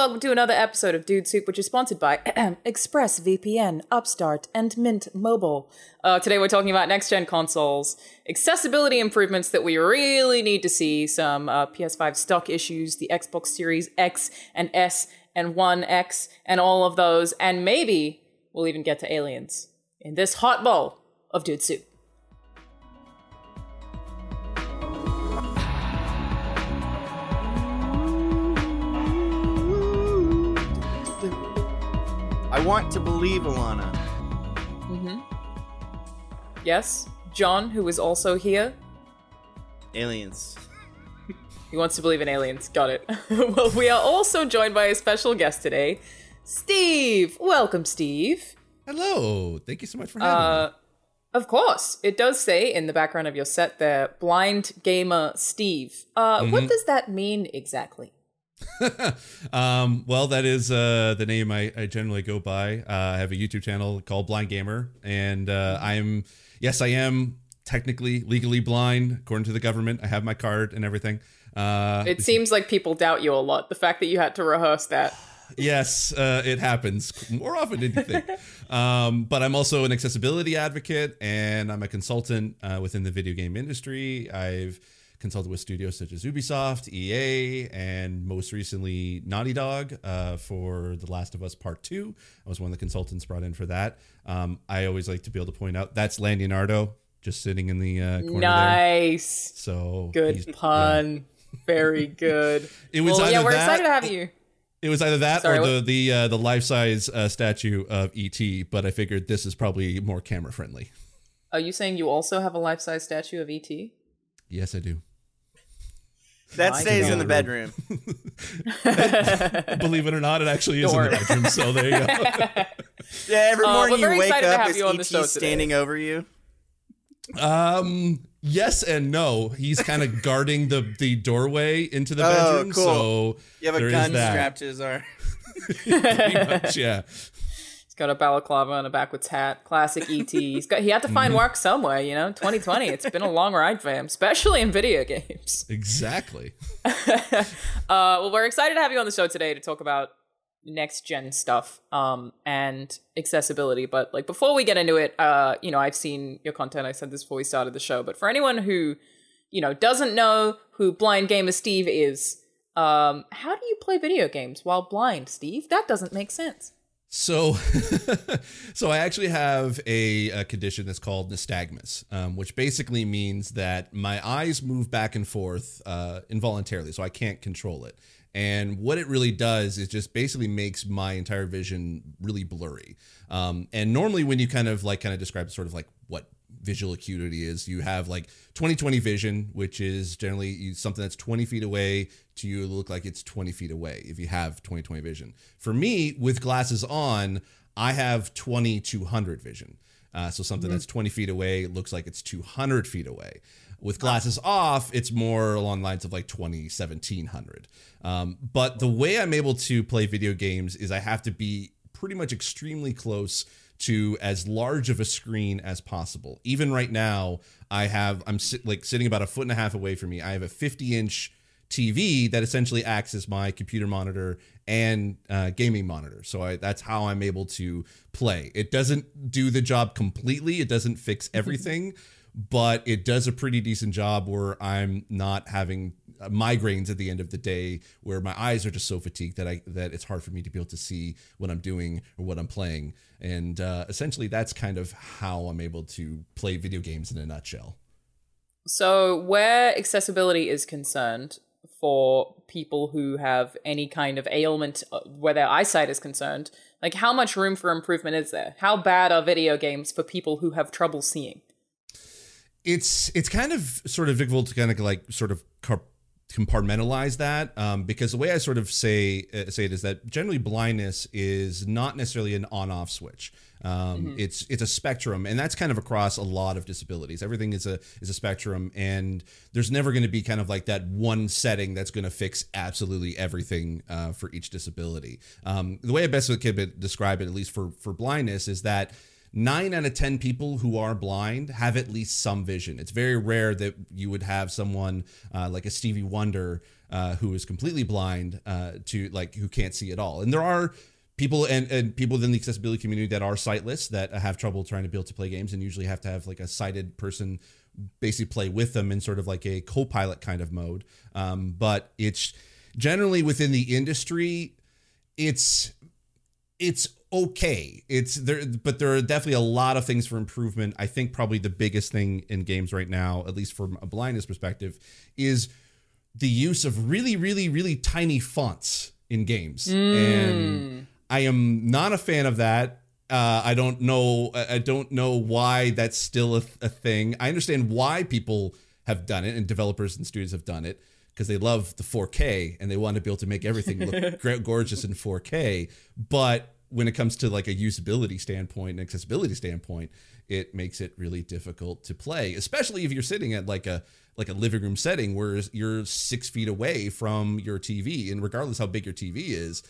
welcome to another episode of Dude Soup, which is sponsored by ExpressVPN, Upstart, and Mint Mobile. Uh, today we're talking about next gen consoles, accessibility improvements that we really need to see, some uh, PS5 stock issues, the Xbox Series X and S and One X, and all of those, and maybe we'll even get to aliens in this hot bowl of Dude Soup. I want to believe Alanah. Yes, Jon, who is also here, Aliens. He wants to believe in aliens. Got it. well, we are also joined by a special guest today, Steve. Welcome, Steve. Hello. Thank you so much for having Uh, of course, it does say in the background of your set there, blind gamer Steve. Uh, What does that mean exactly? um, well, that is uh, the name I, I generally go by. Uh, I have a YouTube channel called Blind Gamer, and uh, I'm yes, I am technically legally blind according to the government. I have my card and everything. Uh, It seems like people doubt you a lot. The fact that you had to rehearse that. yes, uh, it happens more often than you think. um, but I'm also an accessibility advocate, and I'm a consultant uh, within the video game industry. I've consulted with studios such as Ubisoft, EA, and most recently Naughty Dog uh, for The Last of Us Part Two. I was one of the consultants brought in for that. Um, I always like to be able to point out that's Leonardo just sitting in the uh, corner there. Nice. So Good he's- yeah. pun. Very good. It was well, yeah, we're that- excited to have you. It was either that Sorry, or what- the the uh, the life size uh, statue of ET, but I figured this is probably more camera friendly. Are you saying you also have a life size statue of ET? Yes, I do. That My stays in the bedroom. Believe it or not, it actually is in the bedroom. So there you go. Yeah, every Uh, morning we're you wake up, have is you on the ET show today. standing over you? um, yes and no. He's kind of guarding the the doorway into the Oh, bedroom. cool. So You have a gun strapped to his arm. Pretty much, yeah. Got a balaclava and a backwards hat. Classic ET. He's got. He had to Mm-hmm. find work somewhere. You know, 2020. It's been a long ride for him, especially in video games. Exactly. Uh, well, we're excited to have you on the show today to talk about next gen stuff um, and accessibility. But like before we get into it, uh, you know, I've seen your content. I said this before we started the show, but for anyone who you know doesn't know who Blind Gamer Steve is, um, how do you play video games while blind, Steve? That doesn't make sense. So, so I actually have a, a condition that's called nystagmus, um, which basically means that my eyes move back and forth uh, involuntarily, so I can't control it. And what it really does is just basically makes my entire vision really blurry. Um, and normally, when you kind of like kind of describe sort of like what visual acuity is, you have like 20/20 vision, which is generally you- something that's 20 feet away to you look like it's 20 feet away if you have 20/20 vision. For me, with glasses on, I have 20 200 vision. Uh, so something that's 20 feet away looks like it's 200 feet away. With glasses off, it's more along lines of like 20 1700. Um, but the way I'm able to play video games is I have to be pretty much extremely close to as large of a screen as possible. Even right now, I have I'm sit, like sitting about a foot and a half away from me. I have a 50 inch TV that essentially acts as my computer monitor and uh, gaming monitor. So I, that's how I'm able to play. It doesn't do the job completely. It doesn't fix everything, but it does a pretty decent job where I'm not having migraines at the end of the day, where my eyes are just so fatigued that I that it's hard for me to be able to see what I'm doing or what I'm playing. And uh, essentially, that's kind of how I'm able to play video games in a nutshell. So, where accessibility is concerned for people who have any kind of ailment, uh, where their eyesight is concerned, like how much room for improvement is there? How bad are video games for people who have trouble seeing? it's it's kind of sort of difficult to kind of like sort of compartmentalize that um, because the way I sort of say uh, say it is that generally blindness is not necessarily an on off switch. Um, It's it's a spectrum, and that's kind of across a lot of disabilities. Everything is a is a spectrum, and there's never going to be kind of like that one setting that's going to fix absolutely everything uh, for each disability. Um, the way I best could describe it, at least for for blindness, is that nine out of 10 people who are blind have at least some vision. It's very rare that you would have someone uh, like a Stevie Wonder uh, who is completely blind uh, to like who can't see at all. And there are people and, and people within the accessibility community that are sightless that have trouble trying to be able to play games and usually have to have like a sighted person basically play with them in sort of like a co-pilot kind of mode. Um, but it's generally within the industry, it's it's okay. It's there, but there are definitely a lot of things for improvement. I think probably the biggest thing in games right now, at least from a blindness perspective, is the use of really, really, really tiny fonts in games. And I am not a fan of that. Uh, I don't know. I don't know why that's still a, a thing. I understand why people have done it and developers and studios have done it because they love the 4K and they want to be able to make everything look gorgeous in 4K. But when it comes to like a usability standpoint and accessibility standpoint, it makes it really difficult to play, especially if you're sitting at like a like a living room setting where you're six feet away from your TV, and regardless how big your TV is,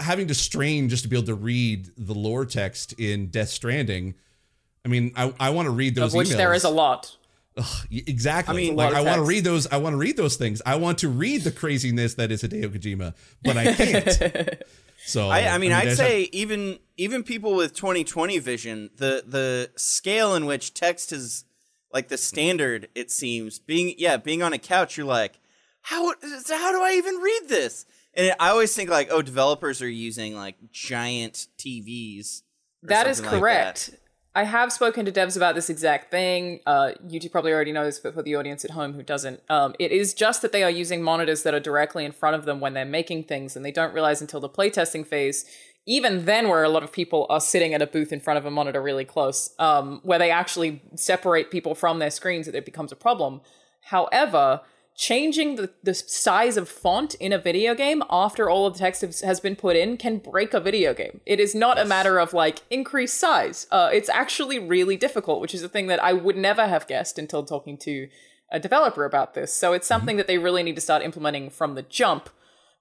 having to strain just to be able to read the lore text in Death Stranding. I mean, I, I want to read those of which emails. there is a lot. Ugh, exactly. I mean, like I want to read those. I want to read those things. I want to read the craziness that is Hideo Kojima, but I can't. so I, I mean, I'd there's say even even people with 2020 vision, the the scale in which text is like the standard, it seems being yeah being on a couch, you're like, how how do I even read this? And I always think like, oh, developers are using like giant TVs. That is something like correct. I have spoken to devs about this exact thing. Uh, YouTube probably already know this, but for the audience at home who doesn't, um, it is just that they are using monitors that are directly in front of them when they're making things, and they don't realize until the playtesting phase. Even then, where a lot of people are sitting at a booth in front of a monitor really close, um, where they actually separate people from their screens, that it becomes a problem. However, changing the, the size of font in a video game after all of the text has, been put in can break a video game. It is not a matter of like increase size. Uh, it's actually really difficult, which is a thing that I would never have guessed until talking to a developer about this. So it's something that they really need to start implementing from the jump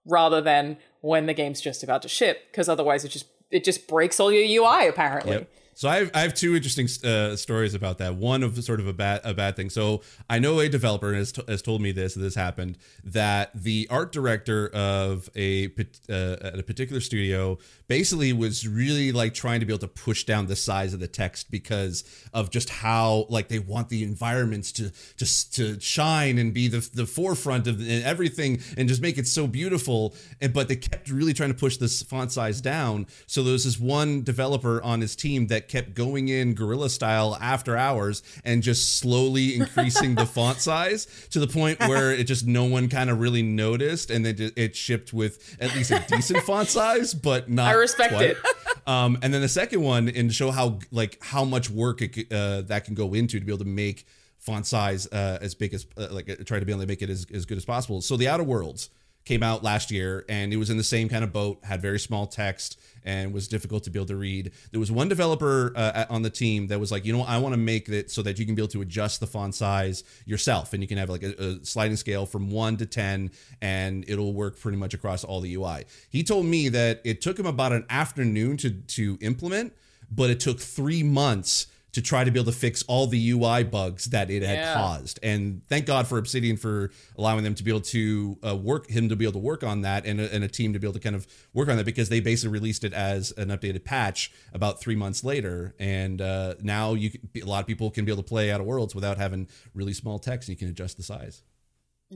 rather than when the game's just about to ship, because otherwise it just it just breaks all your UI apparently. Yep. So I have, I have two interesting uh, stories about that. One of sort of a bad a bad thing. So I know a developer has, t- has told me this. This happened that the art director of a uh, at a particular studio basically was really like trying to be able to push down the size of the text because of just how like they want the environments to just to shine and be the the forefront of everything and just make it so beautiful. And but they kept really trying to push this font size down. So there was this one developer on his team that kept going in guerrilla style after hours and just slowly increasing the font size to the point where it just no one kind of really noticed and then it- shipped with at least a decent font size but not I respect quite. it. um and then the second one and show how like how much work it, uh, that can go into to be able to make font size uh, as big as uh, like try to be able to make it as, as good as possible so the outer worlds came out last year and it was in the same kind of boat had very small text and was difficult to be able to read. There was one developer uh, on the team that was like you know i want to make it so that you can be able to adjust the font size yourself and you can have like a, a sliding scale from 1 to 10 and it'll work pretty much across all the ui he told me that it took him about an afternoon to to implement but it took three months to try to be able to fix all the UI bugs that it had Yeah. caused. And thank God for Obsidian for allowing them to be able to uh, work him to be able to work on that and a, and a team to be able to kind of work on that because they basically released it as an updated patch about three months later. And uh, now you can, a lot of people can be able to play Outer Worlds without having really small text. And you can adjust the size.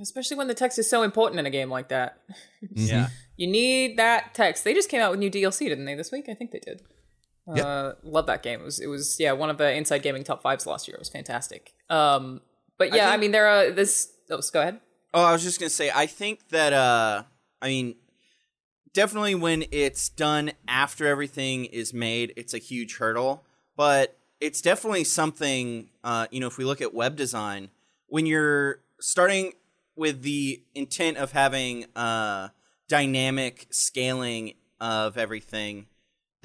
Especially when the text is so important in a game like that. Yeah. You need that text. They just came out with new DLC, didn't they? This week, I think they did. Yep. Uh, love that game. It was, it was, yeah, one of the Inside Gaming top fives last year. It was fantastic. Um, but yeah, I, think- mean, there are this. Oh, go ahead. Oh, I was just gonna say, I think that uh I mean definitely when it's done after everything is made, it's a huge hurdle. But it's definitely something uh, you know, if we look at web design, when you're starting with the intent of having uh dynamic scaling of everything,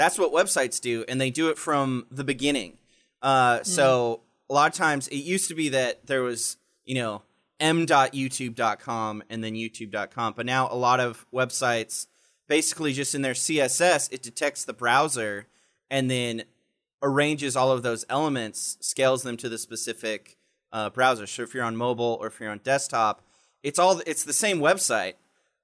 that's what websites do, and they do it from the beginning. Uh, So a lot of times it used to be that there was, you know, m.youtube.com and then youtube.com, but now a lot of websites basically just in their CSS it detects the browser and then arranges all of those elements, scales them to the specific uh, browser. So if you're on mobile or if you're on desktop, it's all it's the same website.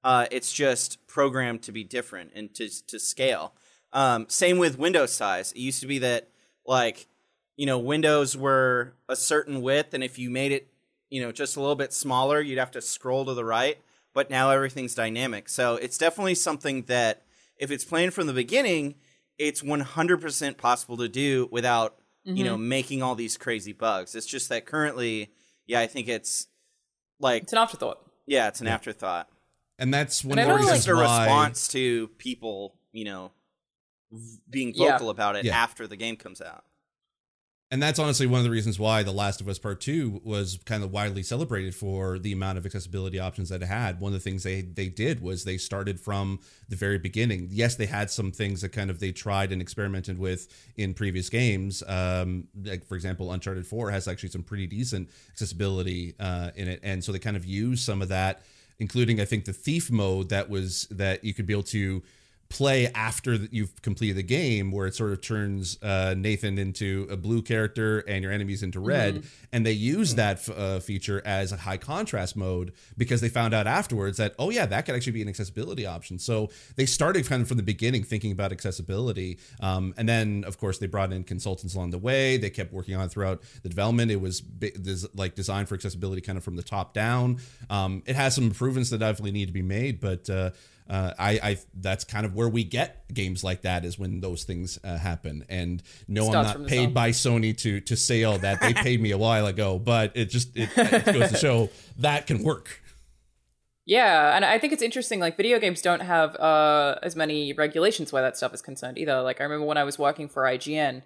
Uh, it's just programmed to be different and to to scale. Um, same with window size. It used to be that like you know windows were a certain width, and if you made it you know just a little bit smaller, you'd have to scroll to the right. But now everything's dynamic, so it's definitely something that if it's planned from the beginning, it's 100% possible to do without mm-hmm. you know making all these crazy bugs. It's just that currently, yeah, I think it's like it's an afterthought. Yeah, it's an yeah. afterthought. And that's one of the reasons a response to people, you know, being vocal yeah. about it yeah. after the game comes out. And that's honestly one of the reasons why The Last of Us Part 2 was kind of widely celebrated for the amount of accessibility options that it had. One of the things they they did was they started from the very beginning. Yes, they had some things that kind of they tried and experimented with in previous games. Um, like for example, Uncharted 4 has actually some pretty decent accessibility uh, in it, and so they kind of used some of that, including I think the thief mode that was that you could be able to play after that you've completed the game where it sort of turns uh, Nathan into a blue character and your enemies into red. Mm-hmm. And they use that uh, feature as a high contrast mode because they found out afterwards that, oh, yeah, that could actually be an accessibility option. So they started kind of from the beginning thinking about accessibility. Um, and then, of course, they brought in consultants along the way. They kept working on it throughout the development. It was like designed for accessibility kind of from the top down. Um, it has some improvements that definitely need to be made, but uh, uh, I, I that's kind of where we get games like that is when those things uh, happen. And no, I'm not paid by Sony to to say all that. They paid me a while ago, but it just it, it goes to show that can work. Yeah, and I think it's interesting. Like, video games don't have uh, as many regulations where that stuff is concerned either. Like, I remember when I was working for IGN,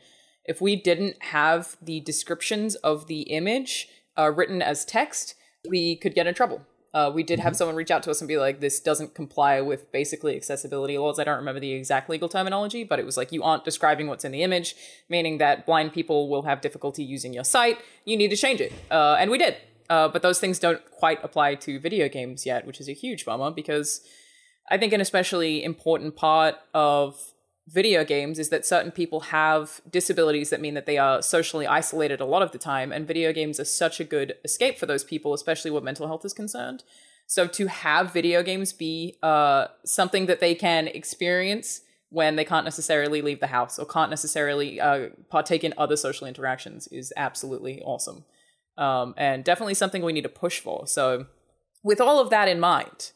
if we didn't have the descriptions of the image uh, written as text, we could get in trouble uh, we did have mm-hmm. someone reach out to us and be like, this doesn't comply with basically accessibility laws. I don't remember the exact legal terminology, but it was like, you aren't describing what's in the image, meaning that blind people will have difficulty using your site. You need to change it. Uh, and we did. Uh, but those things don't quite apply to video games yet, which is a huge bummer because I think an especially important part of video games is that certain people have disabilities that mean that they are socially isolated a lot of the time and video games are such a good escape for those people especially where mental health is concerned. So to have video games be uh, something that they can experience when they can't necessarily leave the house or can't necessarily uh, partake in other social interactions is absolutely awesome. Um, and definitely something we need to push for. So with all of that in mind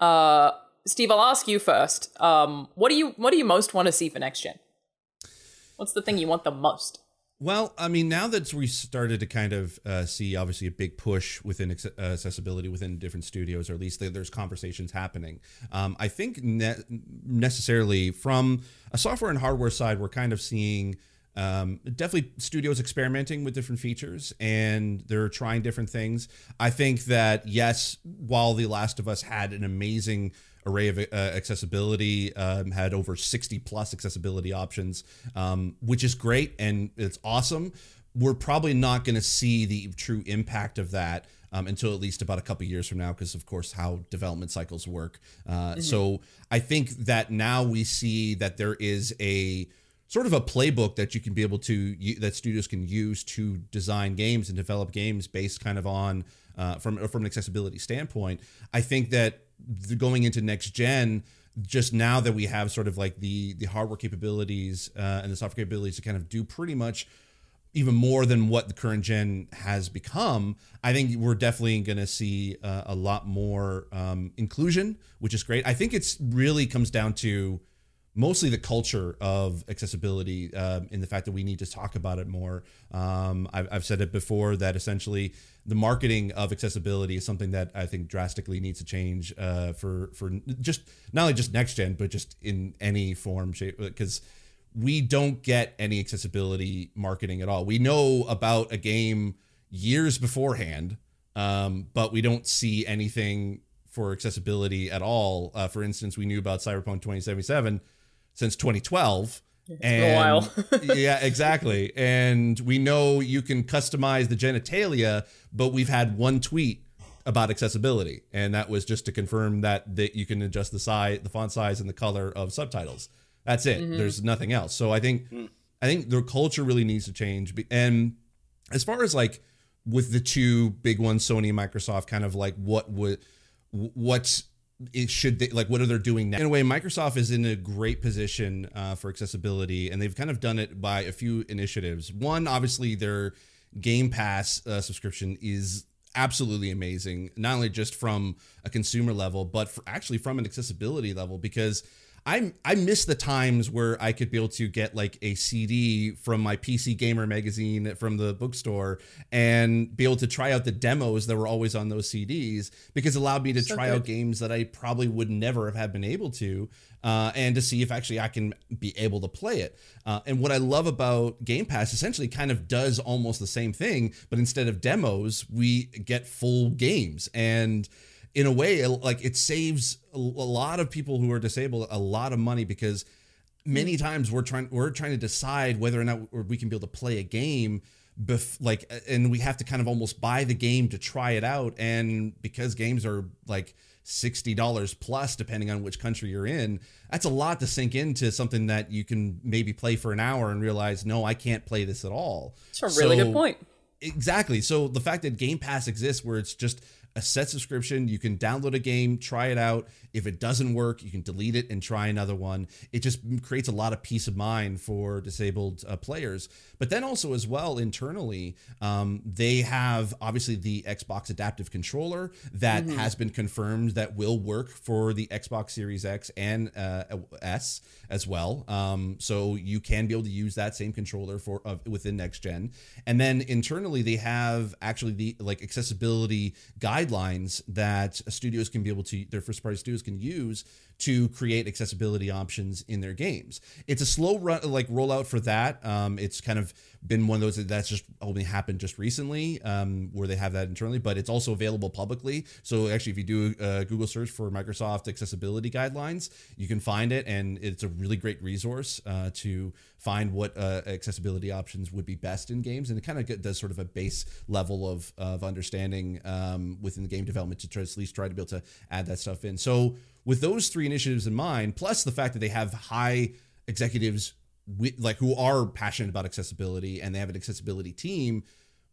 uh, Steve, I'll ask you first. Um, what do you what do you most want to see for next gen? What's the thing you want the most? Well, I mean, now that we started to kind of uh, see obviously a big push within uh, accessibility within different studios, or at least there's conversations happening. Um, I think ne- necessarily from a software and hardware side, we're kind of seeing um, definitely studios experimenting with different features and they're trying different things. I think that yes, while The Last of Us had an amazing array of uh, accessibility, um, had over 60 plus accessibility options, um, which is great and it's awesome. We're probably not going to see the true impact of that um, until at least about a couple years from now, because of course how development cycles work. Uh, mm-hmm. So I think that now we see that there is a sort of a playbook that you can be able to that studios can use to design games and develop games based kind of on uh, from from an accessibility standpoint. I think that going into next gen just now that we have sort of like the the hardware capabilities uh, and the software capabilities to kind of do pretty much even more than what the current gen has become, I think we're definitely going to see uh, a lot more um, inclusion, which is great. I think it's really comes down to mostly the culture of accessibility um, in the fact that we need to talk about it more. Um, I've, I've, said it before that essentially the marketing of accessibility is something that I think drastically needs to change uh, for for just not only just next gen but just in any form shape because we don't get any accessibility marketing at all. We know about a game years beforehand, um, but we don't see anything for accessibility at all. Uh, for instance, we knew about Cyberpunk 2077 since 2012. It's and, a while. yeah, exactly. And we know you can customize the genitalia, but we've had one tweet about accessibility, and that was just to confirm that that you can adjust the size, the font size, and the color of subtitles. That's it. Mm-hmm. There's nothing else. So I think mm. I think their culture really needs to change. And as far as like with the two big ones, Sony and Microsoft, kind of like what would what's it should they like what are they doing now? In a way microsoft is in a great position uh, for accessibility and they've kind of done it by a few initiatives. One obviously their game pass uh, subscription is absolutely amazing not only just from a consumer level but actually from an accessibility level because I I miss the times where I could be able to get like a CD from my PC Gamer magazine from the bookstore and be able to try out the demos that were always on those CDs because it allowed me to so try good. out games that I probably would never have been able to uh, and to see if actually I can be able to play it. Uh, and what I love about Game Pass essentially kind of does almost the same thing, but instead of demos, we get full games and in a way like it saves a lot of people who are disabled a lot of money because many mm-hmm. times we're trying we're trying to decide whether or not we can be able to play a game bef- like and we have to kind of almost buy the game to try it out and because games are like $60 plus depending on which country you're in that's a lot to sink into something that you can maybe play for an hour and realize no I can't play this at all. That's a really so, good point. Exactly. So the fact that Game Pass exists where it's just a set subscription. You can download a game, try it out. If it doesn't work, you can delete it and try another one. It just creates a lot of peace of mind for disabled uh, players. But then also, as well, internally, um, they have obviously the Xbox Adaptive Controller that mm-hmm. has been confirmed that will work for the Xbox Series X and uh, S as well. Um, so you can be able to use that same controller for uh, within next gen. And then internally, they have actually the like accessibility guidelines that studios can be able to their first party studios can use to create accessibility options in their games. It's a slow run, like rollout for that. Um, it's kind of been one of those that's just only happened just recently, um, where they have that internally, but it's also available publicly. So actually, if you do a Google search for Microsoft accessibility guidelines, you can find it, and it's a really great resource uh, to find what uh, accessibility options would be best in games, and it kind of does sort of a base level of of understanding um, within the game development to try, at least try to be able to add that stuff in. So with those three initiatives in mind, plus the fact that they have high executives with, like who are passionate about accessibility and they have an accessibility team,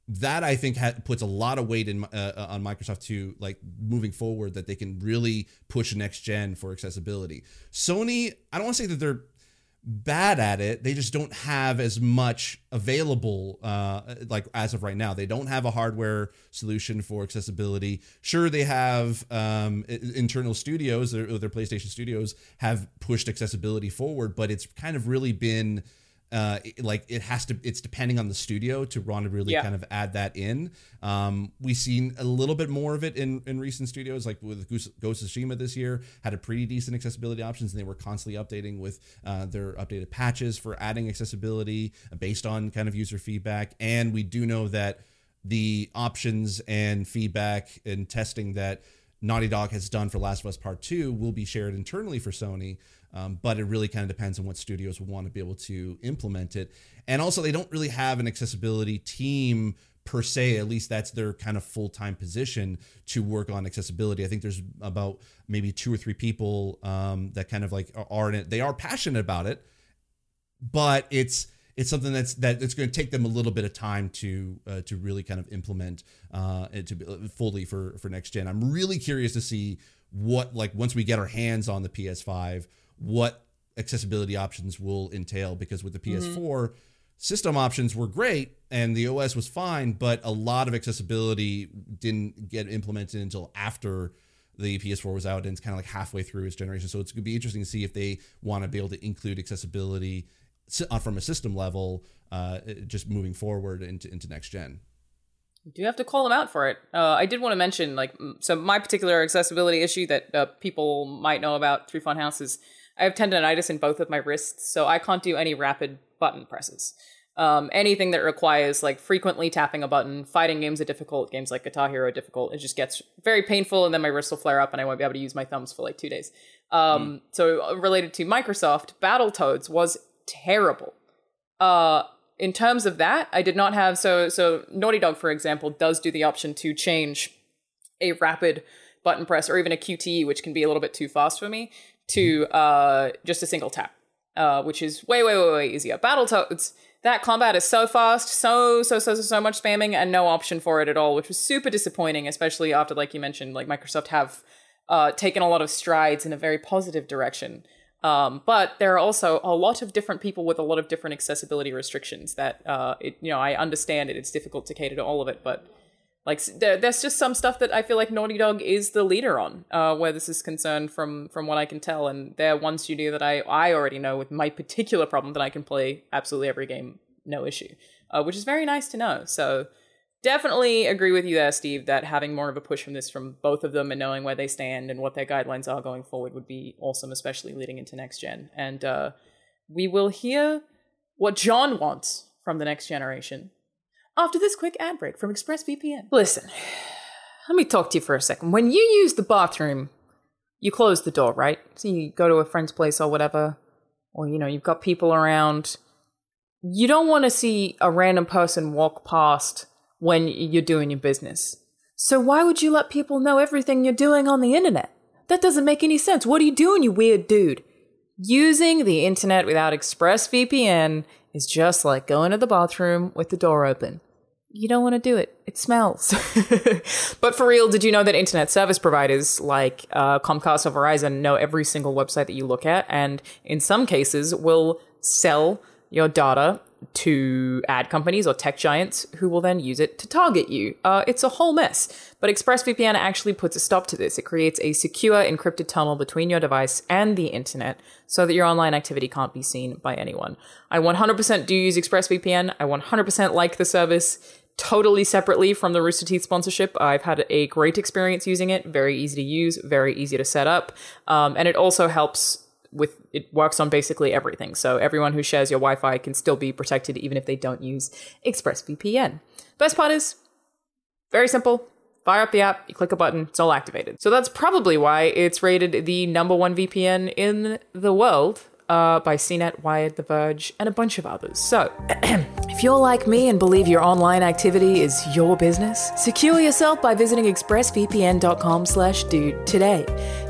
that I think ha- puts a lot of weight in uh, uh on Microsoft to like moving forward that they can really push next gen for accessibility. Sony, I don't want to say that they're bad at it. They just don't have as much available, uh, like as of right now. They don't have a hardware solution for accessibility. Sure, they have um, internal studios, their, their PlayStation studios have pushed accessibility forward, but it's kind of really been uh, like it has to it's depending on the studio to want to really yeah. kind of add that in um, we've seen a little bit more of it in in recent studios like with ghost of tsushima this year had a pretty decent accessibility options and they were constantly updating with uh, their updated patches for adding accessibility based on kind of user feedback and we do know that the options and feedback and testing that Naughty Dog has done for Last of Us Part 2 will be shared internally for Sony. Um, but it really kind of depends on what studios want to be able to implement it. And also, they don't really have an accessibility team per se. At least that's their kind of full time position to work on accessibility. I think there's about maybe two or three people um, that kind of like are in it. They are passionate about it, but it's it's something that's that it's going to take them a little bit of time to uh, to really kind of implement uh, to be fully for for next gen. I'm really curious to see what like once we get our hands on the PS5 what accessibility options will entail because with the PS4 mm-hmm. system options were great and the OS was fine but a lot of accessibility didn't get implemented until after the PS4 was out and it's kind of like halfway through its generation so it's going to be interesting to see if they want to be able to include accessibility uh, from a system level uh, just moving forward into, into next gen do you have to call them out for it. Uh, I did want to mention, like, so my particular accessibility issue that uh, people might know about through Funhaus is I have tendonitis in both of my wrists, so I can't do any rapid button presses. Um, anything that requires like frequently tapping a button, fighting games are difficult, games like Guitar Hero are difficult. It just gets very painful, and then my wrists will flare up, and I won't be able to use my thumbs for like two days. Um, mm. So uh, related to Microsoft, Battletoads was terrible. Uh, in terms of that, I did not have so so Naughty Dog, for example, does do the option to change a rapid button press or even a QTE, which can be a little bit too fast for me to uh, just a single tap, uh, which is way, way, way, way easier. Battletoads, that combat is so fast, so so so so much spamming, and no option for it at all, which was super disappointing, especially after, like you mentioned, like Microsoft have uh, taken a lot of strides in a very positive direction. Um, but there are also a lot of different people with a lot of different accessibility restrictions that, uh, it, you know, I understand it. It's difficult to cater to all of it, but like there, there's just some stuff that I feel like Naughty Dog is the leader on, uh, where this is concerned from from what I can tell. And they're one studio that I I already know with my particular problem that I can play absolutely every game no issue, uh, which is very nice to know. So definitely agree with you there, Steve, that having more of a push from this from both of them and knowing where they stand and what their guidelines are going forward would be awesome, especially leading into next gen. And uh, we will hear what John wants from the next generation after this quick ad break from ExpressVPN. Listen, let me talk to you for a second. When you use the bathroom, you close the door, right? So you go to a friend's place or whatever, or you know, you've got people around. You don't want to see a random person walk past when you're doing your business. So why would you let people know everything you're doing on the internet? That doesn't make any sense. What are you doing, you weird dude? Using the internet without ExpressVPN is just like going to the bathroom with the door open. You don't want to do it. It smells. but for real, did you know that internet service providers like uh, Comcast or Verizon know every single website that you look at, and in some cases will sell your data to ad companies or tech giants who will then use it to target you. Uh, it's a whole mess. But ExpressVPN actually puts a stop to this. It creates a secure encrypted tunnel between your device and the internet so that your online activity can't be seen by anyone. I 100% do use ExpressVPN. I 100% like the service. Totally separately from the Rooster Teeth sponsorship, I've had a great experience using it. Very easy to use, very easy to set up, um, and it also helps with it works on basically everything. So everyone who shares your Wi-Fi can still be protected even if they don't use ExpressVPN. Best part is very simple. Fire up the app, you click a button, it's all activated. So that's probably why it's rated the number one VPN in the world uh, by CNET, Wired, The Verge, and a bunch of others. So, if you're like me and believe your online activity is your business, secure yourself by visiting expressvpn.com slash dude today.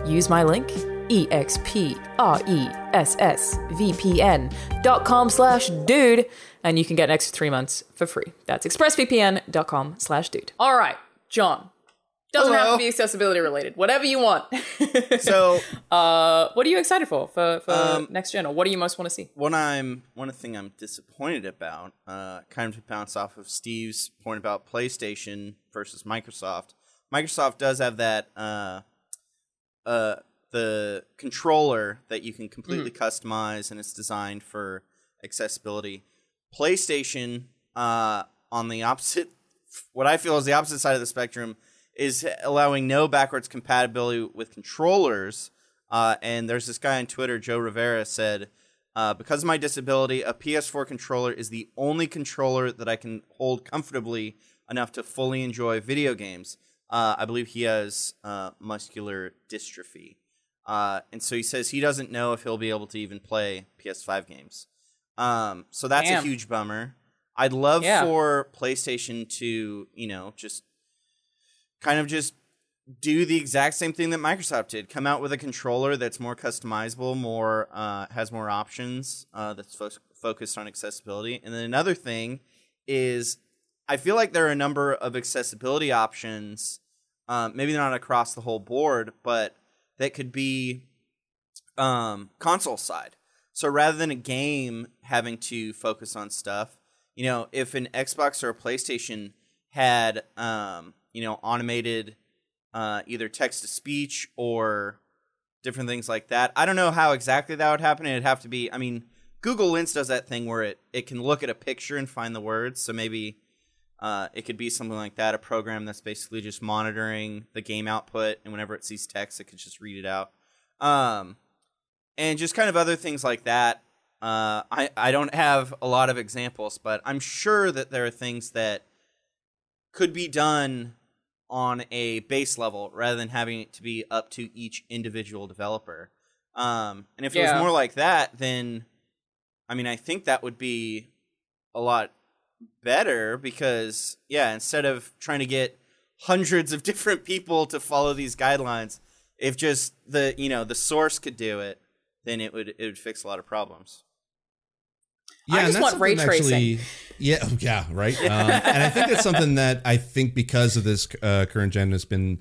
Use my link E-X-P-R-E-S-S-V-P-N dot com slash dude, and you can get an extra three months for free. That's expressvpn.com slash dude. All right, Jon. Doesn't have to be accessibility related. Whatever you want. So uh, what are you excited for for, for Um, next gen, or what do you most want to see? what I'm one thing I'm disappointed about, uh, kind of to bounce off of Steve's point about PlayStation versus Microsoft. Microsoft does have that uh, uh, the controller that you can completely customize, and it's designed for accessibility. PlayStation, uh, on the opposite, what I feel is the opposite side of the spectrum, is allowing no backwards compatibility with controllers. Uh, and there's this guy on Twitter, Joe Rivera, said, uh, because of my disability, a PS4 controller is the only controller that I can hold comfortably enough to fully enjoy video games. Uh, I believe he has uh, muscular dystrophy. Uh, and so he says he doesn't know if he'll be able to even play PS5 games. Um, so that's Damn. a huge bummer. I'd love Yeah. for PlayStation to, you know, just kind of just do the exact same thing that Microsoft did. Come out with a controller that's more customizable, more uh, has more options, uh, that's fo- focused on accessibility. And then another thing is, I feel like there are a number of accessibility options, um, maybe they're not across the whole board, but that could be um, console side. So rather than a game having to focus on stuff, you know, if an Xbox or a PlayStation had, um, you know, automated uh, either text to speech or different things like that. I don't know how exactly that would happen. It'd have to be. I mean, Google Lens does that thing where it it can look at a picture and find the words. So maybe uh, it could be something like that. A program that's basically just monitoring the game output, and whenever it sees text, it could just read it out. Um, and just kind of other things like that. Uh, I I don't have a lot of examples, but I'm sure that there are things that could be done on a base level rather than having it to be up to each individual developer. Um, and if it was more like that, then I mean, I think that would be a lot better because, yeah, instead of trying to get hundreds of different people to follow these guidelines, if just the you know the source could do it, then it would it would fix a lot of problems. Yeah, I and just that's want ray tracing. actually- yeah, oh, yeah, right. Um, and I think that's something that I think because of this uh, current gen has been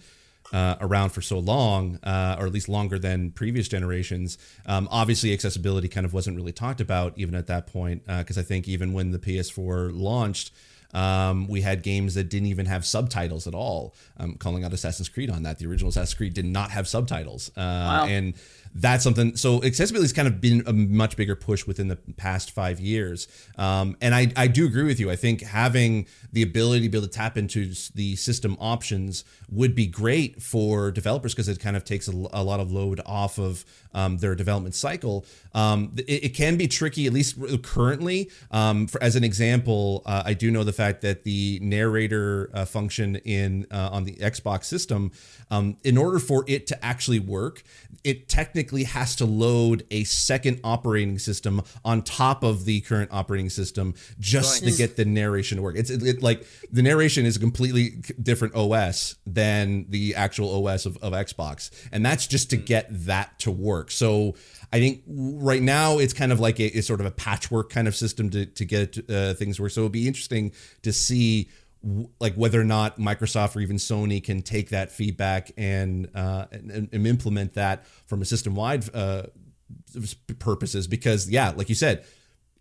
uh, around for so long, uh, or at least longer than previous generations. Um, obviously, accessibility kind of wasn't really talked about even at that point, because I think even when the PS4 launched. Um, we had games that didn't even have subtitles at all. I'm calling out Assassin's Creed on that. The original Assassin's Creed did not have subtitles, uh, and that's something. So accessibility has kind of been a much bigger push within the past five years. Um, and I, I do agree with you. I think having the ability to be able to tap into the system options would be great for developers because it kind of takes a lot of load off of um, their development cycle. Um, it, it can be tricky, at least currently. Um, for, as an example, uh, I do know the fact that the narrator uh, function in uh, on the Xbox system, um, in order for it to actually work, it technically has to load a second operating system on top of the current operating system just to get the narration to work. It's it, it- like the narration is a completely different OS than the actual OS of, of Xbox, and that's just to get that to work. So I think right now it's kind of like a, it's sort of a patchwork kind of system to to get uh, things work. So it'll be interesting to see like whether or not Microsoft or even Sony can take that feedback and uh, and, and implement that from a system wide uh, purposes. Because yeah, like you said,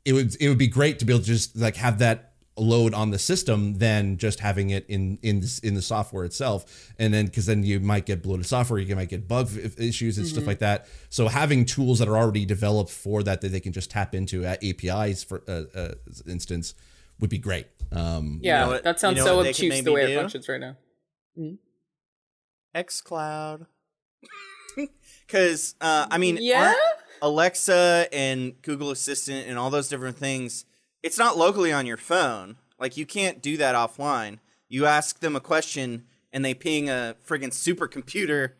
it would it would be great to be able to just like have that load on the system than just having it in in this, in the software itself. And then because then you might get bloated software you might get bug issues and stuff like that. So having tools that are already developed for that that they can just tap into at apis for uh, uh, instance would be great um Yeah, know what- that sounds you know so what they can obtuse the way do? it functions right now. xCloud. Because uh, I mean, Yeah? Alexa and Google Assistant and all those different things. It's not locally on your phone. Like you can't do that offline. You ask them a question and they ping a friggin' supercomputer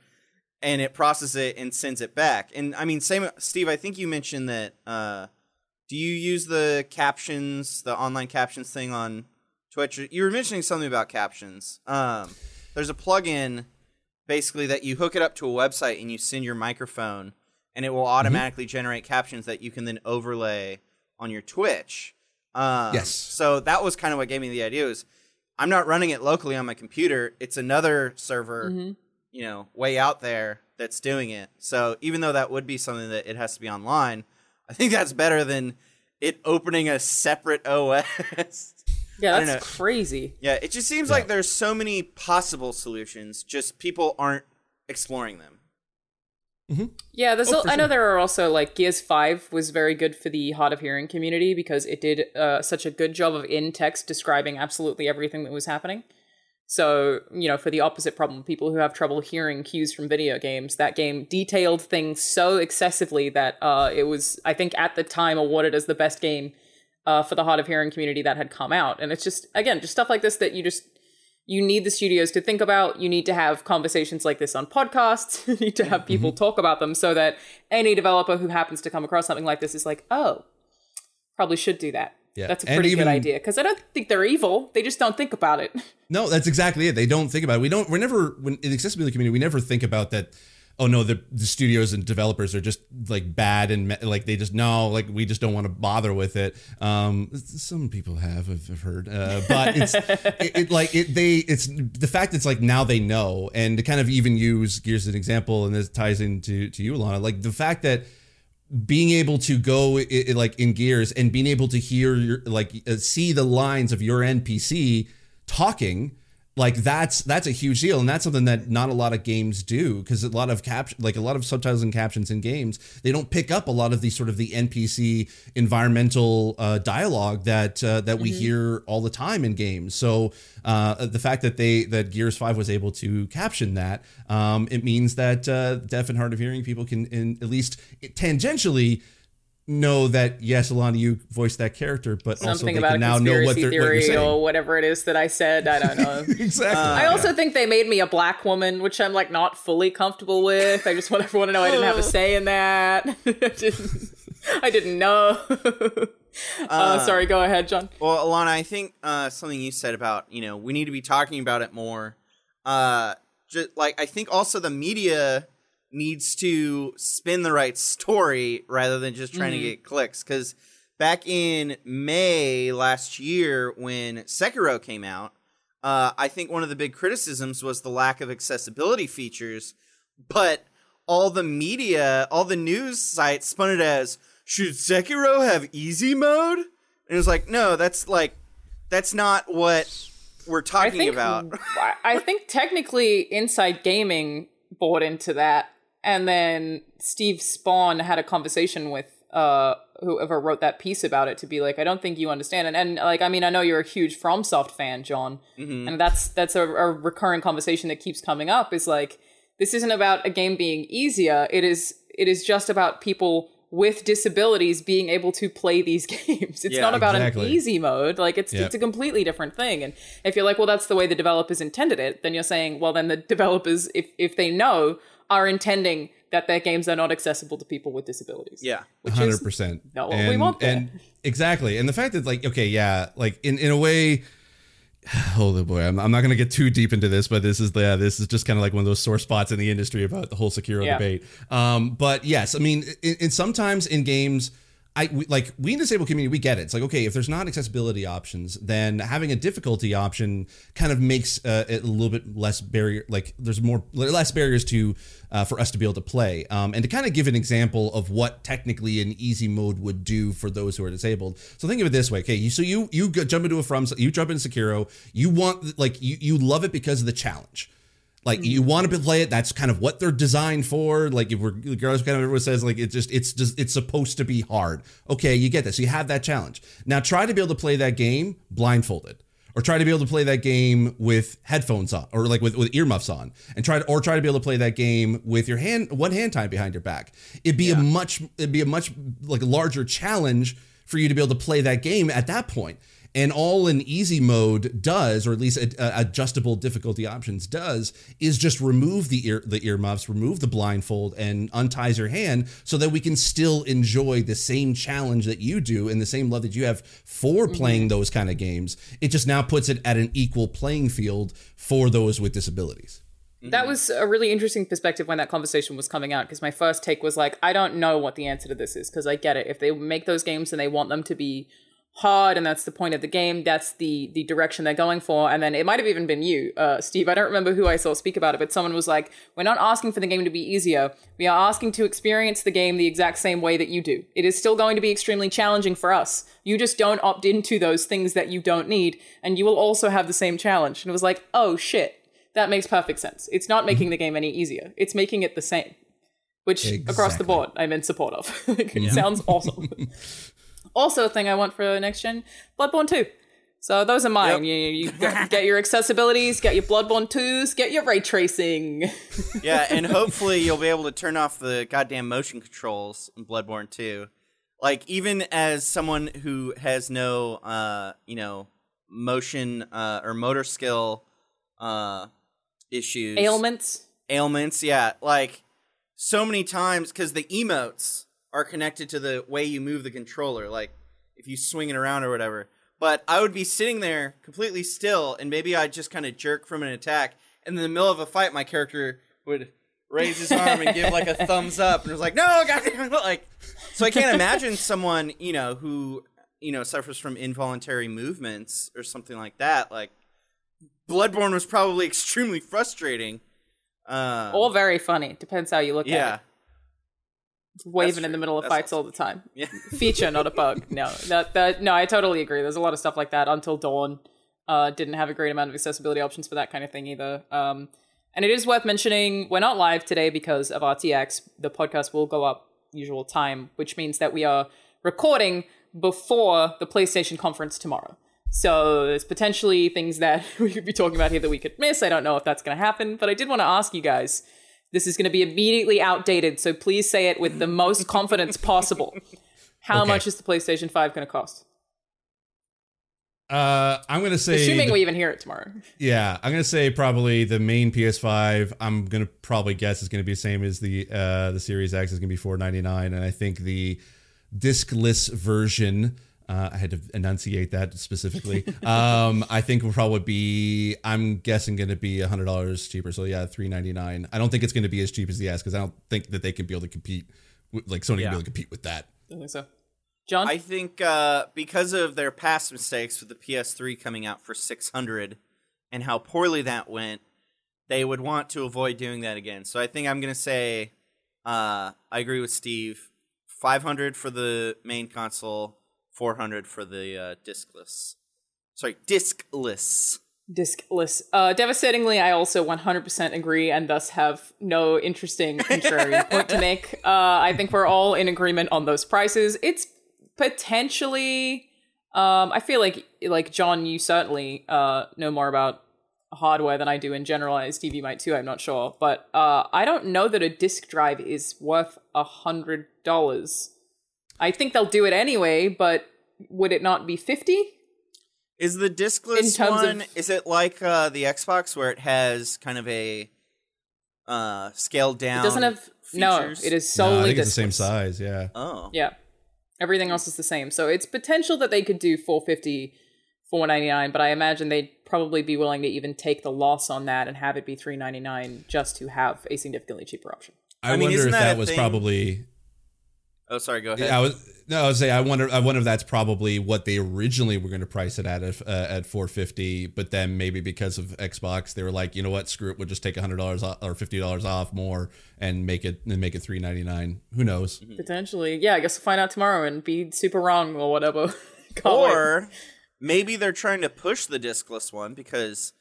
and it processes it and sends it back. And I mean, same Steve. I think you mentioned that. Uh, do you use the captions, the online captions thing on Twitch? You were mentioning something about captions. Um, there's a plugin basically that you hook it up to a website and you send your microphone and it will automatically generate captions that you can then overlay on your Twitch. Um, Yes. So that was kind of what gave me the idea was I'm not running it locally on my computer. It's another server, you know, way out there that's doing it. So even though that would be something that it has to be online, I think that's better than it opening a separate OS. Yeah, that's crazy. Yeah, it just seems like there's so many possible solutions, just people aren't exploring them. Yeah, there's. Oh, al- for I know sure. there are also like Gears Five was very good for the hard of hearing community because it did uh, such a good job of in text describing absolutely everything that was happening. So you know, for the opposite problem, people who have trouble hearing cues from video games, that game detailed things so excessively that uh, it was, I think, at the time awarded as the best game uh, for the hard of hearing community that had come out. And it's just again, just stuff like this that you just you need the studios to think about. You need to have conversations like this on podcasts. you need to have people talk about them so that any developer who happens to come across something like this is like, oh, probably should do that. Yeah, That's a pretty even- good idea because I don't think they're evil. They just don't think about it. No, that's exactly it. They don't think about it. We don't. We're never when in the accessibility community. We never think about that. Oh no, the, the studios and developers are just like bad and like they just no, like we just don't want to bother with it. Um, some people have, I've, I've heard, uh, but it's it, it like it. They it's the fact it's like now they know, and to kind of even use Gears as an example, and this ties into to you, Alanah. Like the fact that being able to go i i- like in gears and being able to hear your like uh, see the lines of your npc talking like that's that's a huge deal. And that's something that not a lot of games do because a lot of cap like a lot of subtitles and captions in games they don't pick up a lot of the sort of the npc environmental uh, dialogue that uh, that we hear all the time in games. So uh, the fact that they that gears 5 was able to caption that um, it means that uh, deaf and hard of hearing people can in, at least tangentially know that yes alanah you voiced that character but also they about can now know what they're what you're theory saying or whatever it is that I said. I don't know. exactly I also think they made me a black woman, which I'm like not fully comfortable with. I just want everyone to know I didn't have a say in that. I didn't, I didn't know. uh, sorry, go ahead, Jon. Well, Alanah, I think uh, something you said about you know we need to be talking about it more. Uh, just like I think also the media needs to spin the right story rather than just trying to get clicks because back in May last year when Sekiro came out, uh, I think one of the big criticisms was the lack of accessibility features, but all the media, all the news sites spun it as should Sekiro have easy mode? And it was like, no, that's like that's not what we're I talking think about. I- I think technically Inside Gaming bought into that, and then Steve Spohn had a conversation with uh whoever wrote that piece about it to be like, I don't think you understand, and, and like I mean I know you're a huge FromSoft fan, Jon, and that's that's a, a recurring conversation that keeps coming up. Is like this isn't about a game being easier. It is it is just about people with disabilities being able to play these games. It's Yeah, not about exactly. an easy mode. Like it's Yep. it's a completely different thing. And if you're like, well, that's the way the developers intended it, then you're saying, well, then the developers, if if they know, are intending that their games are not accessible to people with disabilities. yeah. which 100%. not what we want there. And exactly, and the fact that like okay, yeah, like in in a way. Oh boy, I'm, I'm not going to get too deep into this, but this is the this is just kind of like one of those sore spots in the industry about the whole Sekiro Yeah. debate. Um, but yes, I mean, in, in sometimes in games, I we, like we in the disabled community, we get it. It's like okay, if there's not accessibility options, then having a difficulty option kind of makes uh, it a little bit less barrier. Like there's more less barriers to uh, for us to be able to play. Um, and to kind of give an example of what technically an easy mode would do for those who are disabled. So think of it this way. Okay, you so you you jump into a from you jump into Sekiro. You want like you you love it because of the challenge. Like you mm-hmm. want to play it. That's kind of what they're designed for. Like if we're girls, kind of everyone says like it just it's just it's supposed to be hard. Okay, you get this. You have that challenge. Now try to be able to play that game blindfolded, or try to be able to play that game with headphones on, or like with, with earmuffs on, and try to or try to be able to play that game with your hand one hand tied behind your back. It'd be a much it'd be a much like larger challenge for you to be able to play that game at that point. And all an easy mode does, or at least uh, adjustable difficulty options does, is just remove the ear the earmuffs, remove the blindfold, and unties your hand so that we can still enjoy the same challenge that you do and the same love that you have for playing those kind of games. It just now puts it at an equal playing field for those with disabilities. That was a really interesting perspective when that conversation was coming out because my first take was like, I don't know what the answer to this is because I get it. If they make those games and they want them to be hard and that's the point of the game, that's the the direction they're going for. And then it might have even been you, uh, Steve. I don't remember who I saw speak about it, but someone was like, We're not asking for the game to be easier. We are asking to experience the game the exact same way that you do. It is still going to be extremely challenging for us. You just don't opt into those things that you don't need, and you will also have the same challenge. And it was like, oh shit. That makes perfect sense. It's not making the game any easier. It's making it the same. Which across the board I'm in support of. it sounds awesome. also a thing I want for next gen, Bloodborne 2. So those are mine. Yep. You, you get, get your accessibilities, get your Bloodborne 2s, get your ray tracing. yeah, and hopefully you'll be able to turn off the goddamn motion controls in Bloodborne 2. Like even as someone who has no uh, you know, motion uh or motor skill uh issues. Ailments. Ailments, yeah. Like so many times cuz the emotes are connected to the way you move the controller, like if you swing it around or whatever. But I would be sitting there completely still and maybe I'd just kind of jerk from an attack and in the middle of a fight my character would raise his arm and give like a thumbs up and it was like no goddamn like so I can't imagine someone you know who you know suffers from involuntary movements or something like that like Bloodborne was probably extremely frustrating uh, Or very funny. Depends how you look yeah at it. Waving in the middle of That's fights all the time. yeah feature, not a bug. No, that that no, I totally agree. There's a lot of stuff like that. Until Dawn uh, didn't have a great amount of accessibility options for that kind of thing either. Um, and it is worth mentioning we're not live today because of RTX. The podcast will go up usual time, which means that we are recording before the PlayStation conference tomorrow. So there's potentially things that we could be talking about here that we could miss. I don't know if that's going to happen, but I did want to ask you guys. This is going to be immediately outdated, so please say it with the most confidence possible. How Okay. much is the PlayStation 5 going to cost? Uh, I'm gonna say Assuming the- we even hear it tomorrow. Yeah, I'm gonna say probably the main PS5. I'm gonna probably guess is gonna be the same as the uh, the Series X is gonna be 4.99, and I think the discless version. Uh, I had to enunciate that specifically. um, I think will probably be. I'm guessing going to be hundred dollars cheaper. So yeah, 3.99. I don't think it's going to be as cheap as the S because I don't think that they can be able to compete. With, like Sony can be able to compete with that. I think so. Jon? I think uh, because of their past mistakes with the PS3 coming out for 600 and how poorly that went, they would want to avoid doing that again. So I think I'm going to say uh, I agree with Steve. 500 for the main console, 400 for the uh, discless. Sorry, discless. Discless. Uh, devastatingly, I also 100% agree and thus have no interesting contrary point to make. Uh, I think we're all in agreement on those prices. It's potentially. Um, I feel like, like Jon, you certainly uh, know more about hardware than I do in general. As Stevie might too. I'm not sure, but uh, I don't know that a disk drive is worth a hundred dollars. I think they'll do it anyway, but would it not be fifty? Is the discless one? of- Is it like uh, the Xbox where it has kind of a uh, scaled down? It doesn't have. No, features? it is No, solely I think it's the same size. Yeah. Oh, Yeah. Everything else is the same. So it's potential that they could do 450 499, but I imagine they'd probably be willing to even take the loss on that and have it be 399 just to have a significantly cheaper option. I, I mean, wonder isn't if that that was thing? probably. Oh, sorry. Go ahead. I was no, I was say I wonder. I wonder if that's probably what they originally were going to price it at if, uh, at 450, but then maybe because of Xbox, they were like, you know what, screw it, we'll just take hundred dollars or fifty dollars off more and make it and make it 399. Who knows? Potentially. Yeah, I guess we'll find out tomorrow and be super wrong or whatever. Or maybe they're trying to push the discless one because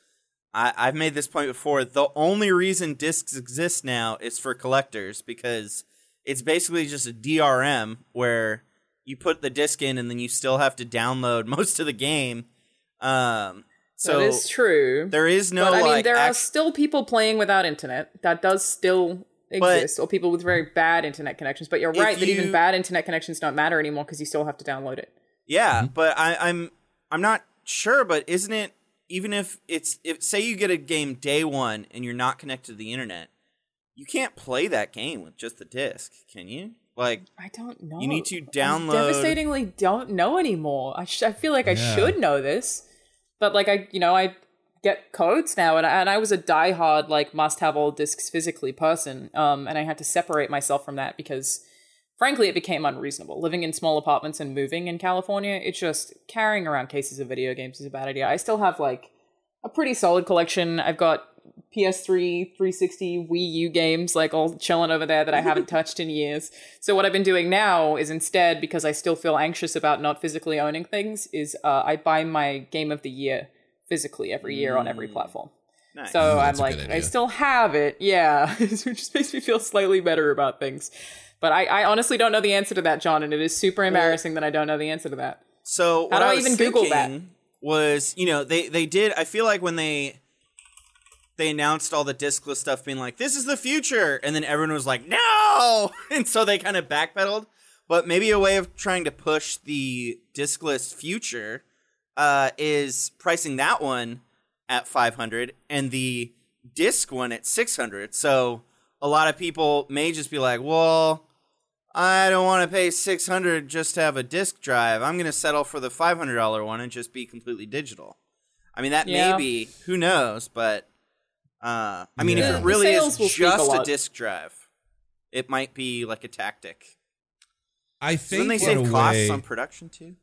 I, I've made this point before. The only reason discs exist now is for collectors because it's basically just a DRM where you put the disc in and then you still have to download most of the game. Um, so that is true. there is no but I mean, like there are still people playing without internet. That does still But- exist, or people with very bad internet connections. But you're If right that even bad internet connections don't matter anymore because you still have to download it. Yeah, but I, I'm I'm not sure. But isn't it even if it's if say you get a game day one and you're not connected to the internet, you can't play that game with just the disc, can you? Like, I don't know. You need to I download- devastatingly don't know anymore. I, sh- I feel like I Yeah. should know this, but like I, you know, I get codes now, and I, and I was a diehard like must have all discs physically person, um, and I had to separate myself from that because, frankly, it became unreasonable. Living in small apartments and moving in California, it's just carrying around cases of video games is a bad idea. I still have like a pretty solid collection. I've got PS3, 360, Wii U games like all chilling over there that I haven't touched in years. So what I've been doing now is instead, because I still feel anxious about not physically owning things, is uh, I buy my game of the year physically every year on every platform. nice. So Mm, I'm like, I still have it, yeah, which just makes me feel slightly better about things. But I, I honestly don't know the answer to that, Jon, and it is super embarrassing that I don't know the answer to that. So what do I was even Google that? Was you know they they did. I feel like when they they announced all the discless stuff, being like this is the future, and then everyone was like no, and so they kind of backpedaled. But maybe a way of trying to push the discless future uh, is pricing that one at 500 and the disc one at 600. So a lot of people may just be like, well, I don't want to pay 600 just to have a disk drive. I'm going to settle for the $500 one and just be completely digital. I mean, that Yeah. may be, who knows, but uh, I mean, Yeah. if it really is speak a just a, disk drive, it might be like a tactic. I think. Then think they save a costs way- on production too.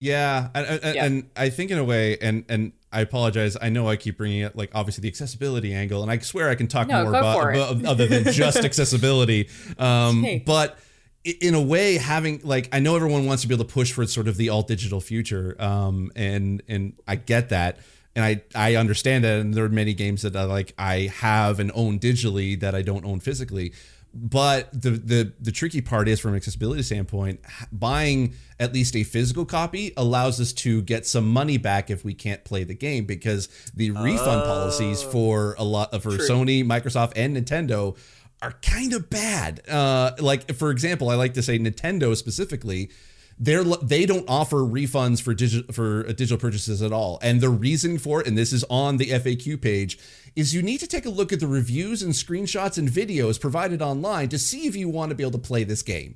Yeah, and, and, Yeah. and I think in a way, and and I apologize. I know I keep bringing it like obviously the accessibility angle, and I swear I can talk No, more about, it. about- other than just accessibility. Um, Hey. But in a way, having like I know everyone wants to be able to push for sort of the alt digital future, um, and and I get that. And I, I understand that, and there are many games that I like I have and own digitally that I don't own physically. But the the the tricky part is from an accessibility standpoint, buying at least a physical copy allows us to get some money back if we can't play the game because the refund policies for a lot for Sony, Microsoft, and Nintendo are kind of bad. Uh, like for example, I like to say Nintendo specifically they're they don't offer refunds for digital for uh, digital purchases at all and the reason for it and this is on the FAQ page is you need to take a look at the reviews and screenshots and videos provided online to see if you want to be able to play this game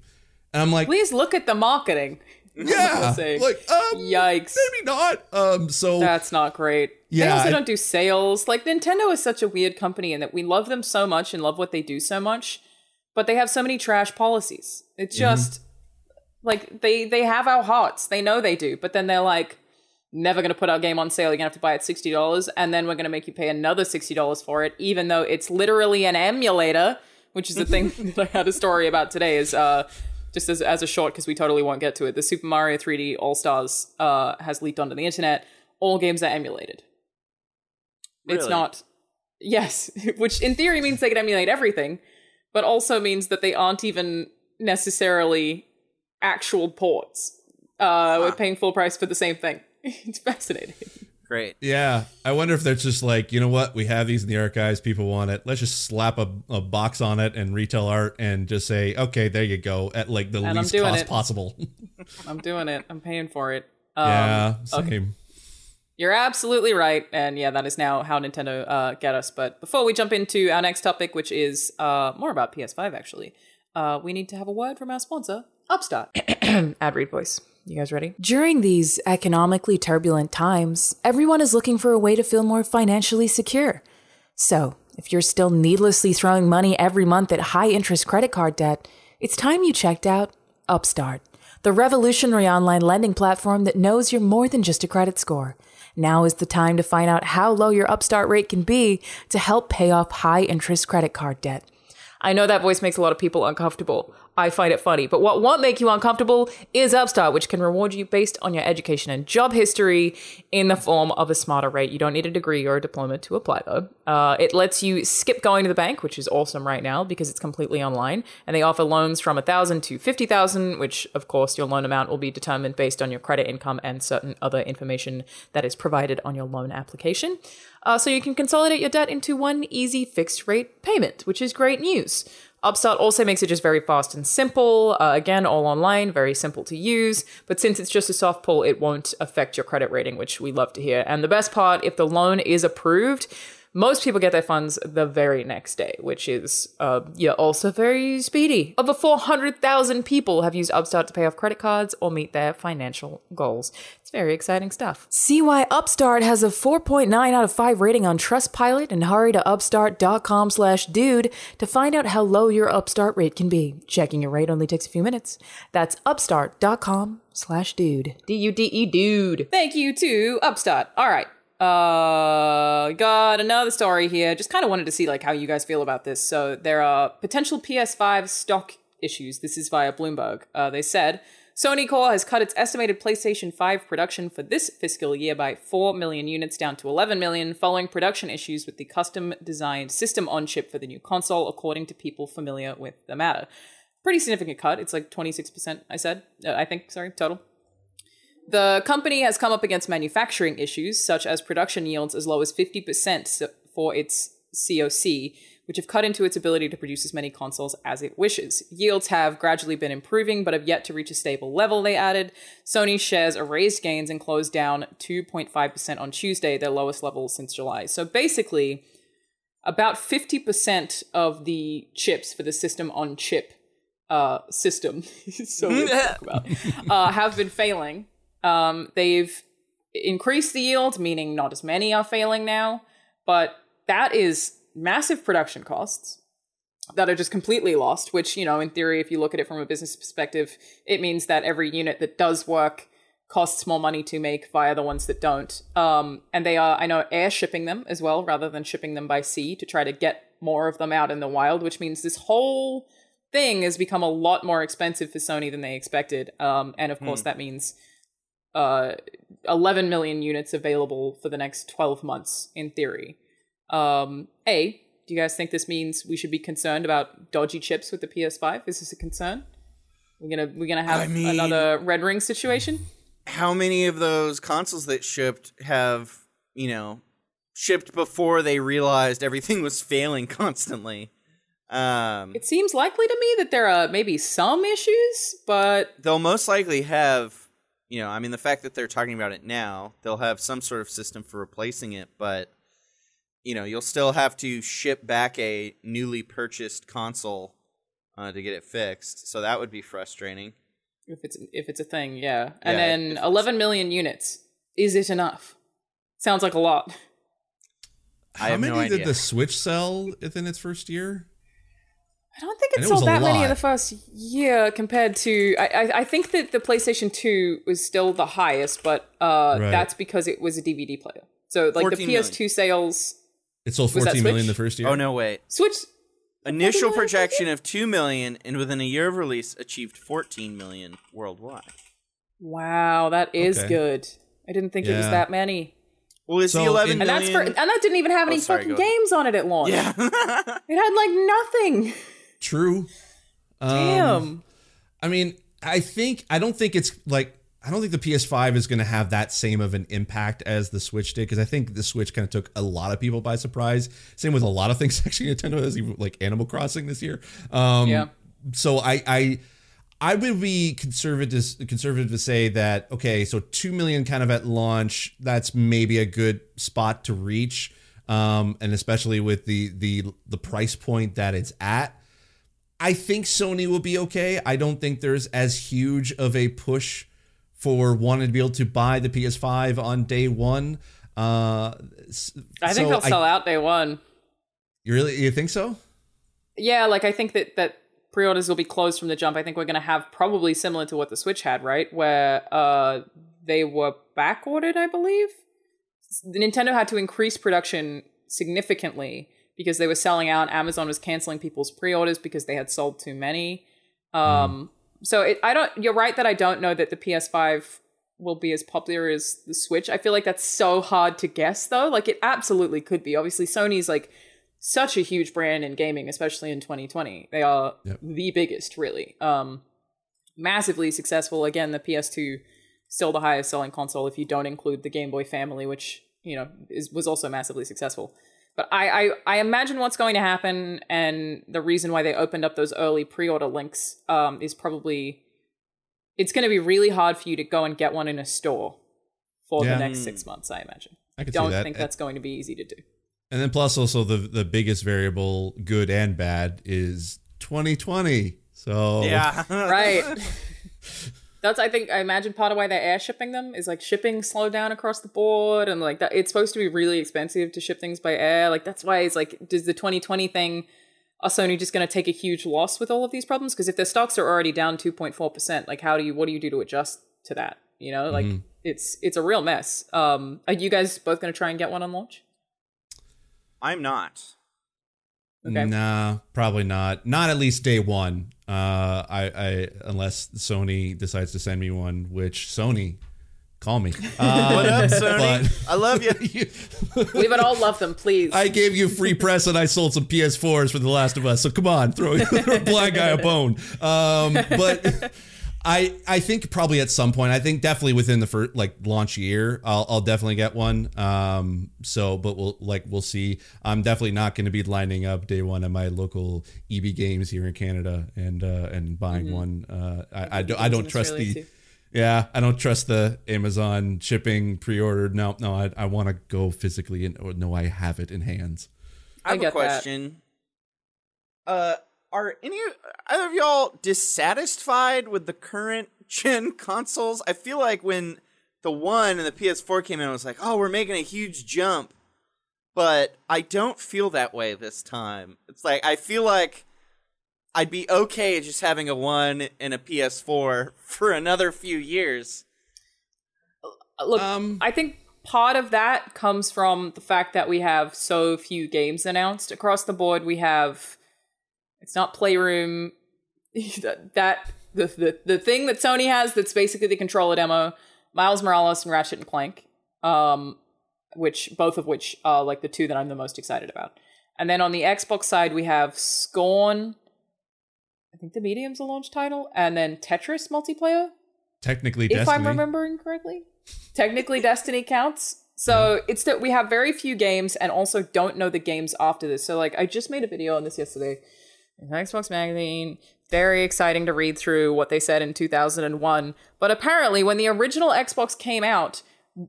and I'm like Please look at the marketing. yeah like um Yikes. maybe not um so That's not great. yeah They also I- don't do sales. Like Nintendo is such a weird company in that we love them so much and love what they do so much, but they have so many trash policies. It's Mm-hmm. Like they they have our hearts. They know they do, but then they're like never going to put our game on sale. You're going to have to buy it $60 and then we're going to make you pay another $60 for it even though it's literally an emulator, which is the thing that I had a story about today is uh just as, as a short because we totally won't get to it. The Super Mario 3D All Stars uh, has leaked onto the internet. All games are emulated. It's not. Yes, which in theory means they can emulate everything, but also means that they aren't even necessarily actual ports. Uh, We're paying full price for the same thing. it's fascinating. Great. Yeah, I wonder if they're just like, you know what, we have these in the archives, people want it. Let's just slap a, a box on it and retail art and just say, okay, there you go, at like the And least cost it. possible. I'm doing it. I'm paying for it. Um, yeah, okay. You're absolutely right, and yeah, that is now how Nintendo uh, get us. But before we jump into our next topic, which is uh, more about PS5, actually, uh, we need to have a word from our sponsor, Upstart. Ad read voice. You guys ready? During these economically turbulent times, everyone is looking for a way to feel more financially secure. So, if you're still needlessly throwing money every month at high interest credit card debt, it's time you checked out Upstart, the revolutionary online lending platform that knows you're more than just a credit score. Now is the time to find out how low your Upstart rate can be to help pay off high interest credit card debt. I know that voice makes a lot of people uncomfortable. I find it funny. But what won't make you uncomfortable is Upstart, which can reward you based on your education and job history in the form of a smarter rate. You don't need a degree or a diploma to apply, though. Uh, it lets you skip going to the bank, which is awesome right now because it's completely online. And they offer loans from 1000 to 50000 which, of course, your loan amount will be determined based on your credit income and certain other information that is provided on your loan application. Uh, so you can consolidate your debt into one easy fixed rate payment, which is great news. Upstart also makes it just very fast and simple. Uh, again, all online, very simple to use. But since it's just a soft pull, it won't affect your credit rating, which we love to hear. And the best part, if the loan is approved, most people get their funds the very next day, which is, uh, yeah, also very speedy. Over 400,000 people have used Upstart to pay off credit cards or meet their financial goals. It's very exciting stuff. See why Upstart has a 4.9 out of 5 rating on Trustpilot and hurry to upstart.com slash dude to find out how low your Upstart rate can be. Checking your rate only takes a few minutes. That's upstart.com slash dude. D-U-D-E dude. Thank you to Upstart. All right. Uh, got another story here. Just kind of wanted to see like how you guys feel about this. So there are potential PS5 stock issues. This is via Bloomberg. Uh, they said Sony Corp has cut its estimated PlayStation 5 production for this fiscal year by 4 million units down to 11 million, following production issues with the custom designed system on chip for the new console, according to people familiar with the matter. Pretty significant cut. It's like 26%, I said. Uh, I think, sorry, total. The company has come up against manufacturing issues, such as production yields as low as 50% for its SoC, which have cut into its ability to produce as many consoles as it wishes. Yields have gradually been improving, but have yet to reach a stable level, they added. Sony shares erased gains and closed down 2.5% on Tuesday, their lowest level since July. So basically, about 50% of the chips for the system on chip uh, system, so about, uh, have been failing. Um, they've increased the yield, meaning not as many are failing now, but that is massive production costs that are just completely lost, which, you know, in theory, if you look at it from a business perspective, it means that every unit that does work costs more money to make via the ones that don't. Um, and they are, I know, air shipping them as well, rather than shipping them by sea to try to get more of them out in the wild, which means this whole thing has become a lot more expensive for Sony than they expected. Um, and of course, that means uh, 11 million units available for the next 12 months in theory. Um, a, do you guys think this means we should be concerned about dodgy chips with the PS5? Is this a concern? We're gonna we're gonna have I mean- another red ring situation. How many of those consoles that shipped have, you know, shipped before they realized everything was failing constantly? Um, It seems likely to me that there are maybe some issues, but they'll most likely have, you know, I mean, the fact that they're talking about it now, they'll have some sort of system for replacing it, but, you know, you'll still have to ship back a newly purchased console uh, to get it fixed. So that would be frustrating. if it's if it's a thing, yeah. And Yeah, then if it's- 11 million units. Is it enough? Sounds like a lot. I How have many no did the Switch sell within its first year? I don't think it And it was sold a that many in the first year compared to. I, I, I think that the PlayStation 2 was still the highest, but uh, Right. that's because it was a DVD player. So, like the PS2 sales. It sold Was that 14 million Switch? the first year. Oh no, wait. Switch. Initial projection of 2 million and within a year of release achieved 14 million worldwide. Wow, that is Okay. good. I didn't think it was that many. Well, it's So the 11 in- And that's for. And that didn't even have any Oh, sorry, fucking go ahead. games on it at launch. Yeah. It had like nothing. True. Um, Damn. I mean, I think I don't think it's like I don't think the PS5 is going to have that same of an impact as the Switch did because I think the Switch kind of took a lot of people by surprise. Same with a lot of things actually. Nintendo has even like Animal Crossing this year. Um, Yeah. So I I I would be conservative conservative to say that okay, so two million kind of at launch. That's maybe a good spot to reach, um, and especially with the the the price point that it's at. I think Sony will be okay. I don't think there's as huge of a push for wanting to be able to buy the PS5 on day one. Uh, I think they'll sell out day one. You really you think so? Yeah, like I think that that pre-orders will be closed from the jump. I think we're going to have probably similar to what the Switch had, right? Where uh they were back ordered, I believe. Nintendo had to increase production significantly because they were selling out. Amazon was canceling people's pre-orders because they had sold too many. Um so it, I don't you're right that I don't know that the PS5 will be as popular as the Switch. I feel like that's so hard to guess though. Like it absolutely could be. Obviously Sony's like such a huge brand in gaming, especially in 2020. They are Yep. the biggest, really. Um, massively successful. Again, the PS2 still the highest selling console if you don't include the Game Boy family, which you know is was also massively successful. But I, I I imagine what's going to happen, and the reason why they opened up those early pre-order links um, is probably it's going to be really hard for you to go and get one in a store for Yeah. the next six months. I imagine. I could Don't that. think that's going to be easy to do. And then plus also the the biggest variable, good and bad, is 2020. So yeah. right that's i think i imagine part of why they're air shipping them is like shipping slowed down across the board and like that it's supposed to be really expensive to ship things by air like that's why it's like does the 2020 thing are sony just going to take a huge loss with all of these problems because if their stocks are already down 2.4% like how do you what do you do to adjust to that you know like it's it's a real mess um are you guys both going to try and get one on launch I'm not. Okay. Nah, probably not. Not at least day one. Uh, I, I unless Sony decides to send me one, which Sony, call me. Um, What up, Sony? but- I love you. we would all love them please I gave you free press and I sold some PS4s for The Last of Us. So come on, throw a blind guy a bone. Um, but I I think probably at some point, I think definitely within the first like launch year, I'll, I'll definitely get one. Um, so but we'll like we'll see. I'm definitely not going to be lining up day one at my local EB Games here in Canada and uh, and buying one. Uh, I I, do, I don't trust Australia the. too. Yeah, I don't trust the Amazon shipping pre-ordered. No, no, I, I want to go physically and or know I have it in hands. I have I get a that. question. Uh, are any either of y'all dissatisfied with the current gen consoles? I feel like when the one and the PS4 came in, I was like, "Oh, we're making a huge jump," but I don't feel that way this time. It's like I feel like I'd be okay just having a one and a PS4 for another few years. look Um, I think part of that comes from the fact that we have so few games announced across the board. We have it's not Playroom that, that the, the the thing that Sony has that's basically the controller demo, Miles Morales and Ratchet and Clank, um, which both of which are like the two that I'm the most excited about. And then on the Xbox side, we have Scorn. I think the medium's a launch title, and then Tetris multiplayer technically, if Destiny. I'm remembering correctly. Technically, Destiny counts. So it's that we have very few games and also don't know the games after this. So, like, I just made a video on this yesterday. In Xbox Magazine. Very exciting to read through what they said in 2001. But apparently, when the original Xbox came out,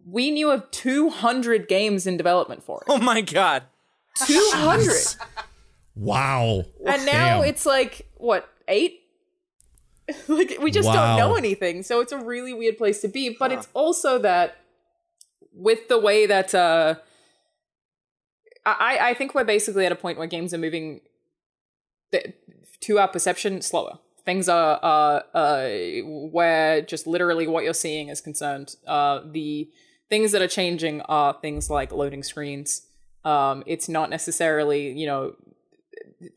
we knew of 200 games in development for it. Oh my god! 200! Wow. and now Damn. it's like, what, eight? like, we just Wow. don't know anything. So it's a really weird place to be. But it's also that with the way that uh, I, I think we're basically at a point where games are moving to our perception, slower. Things are uh, uh, where just literally what you're seeing is concerned. Uh, the things that are changing are things like loading screens. Um, it's not necessarily, you know,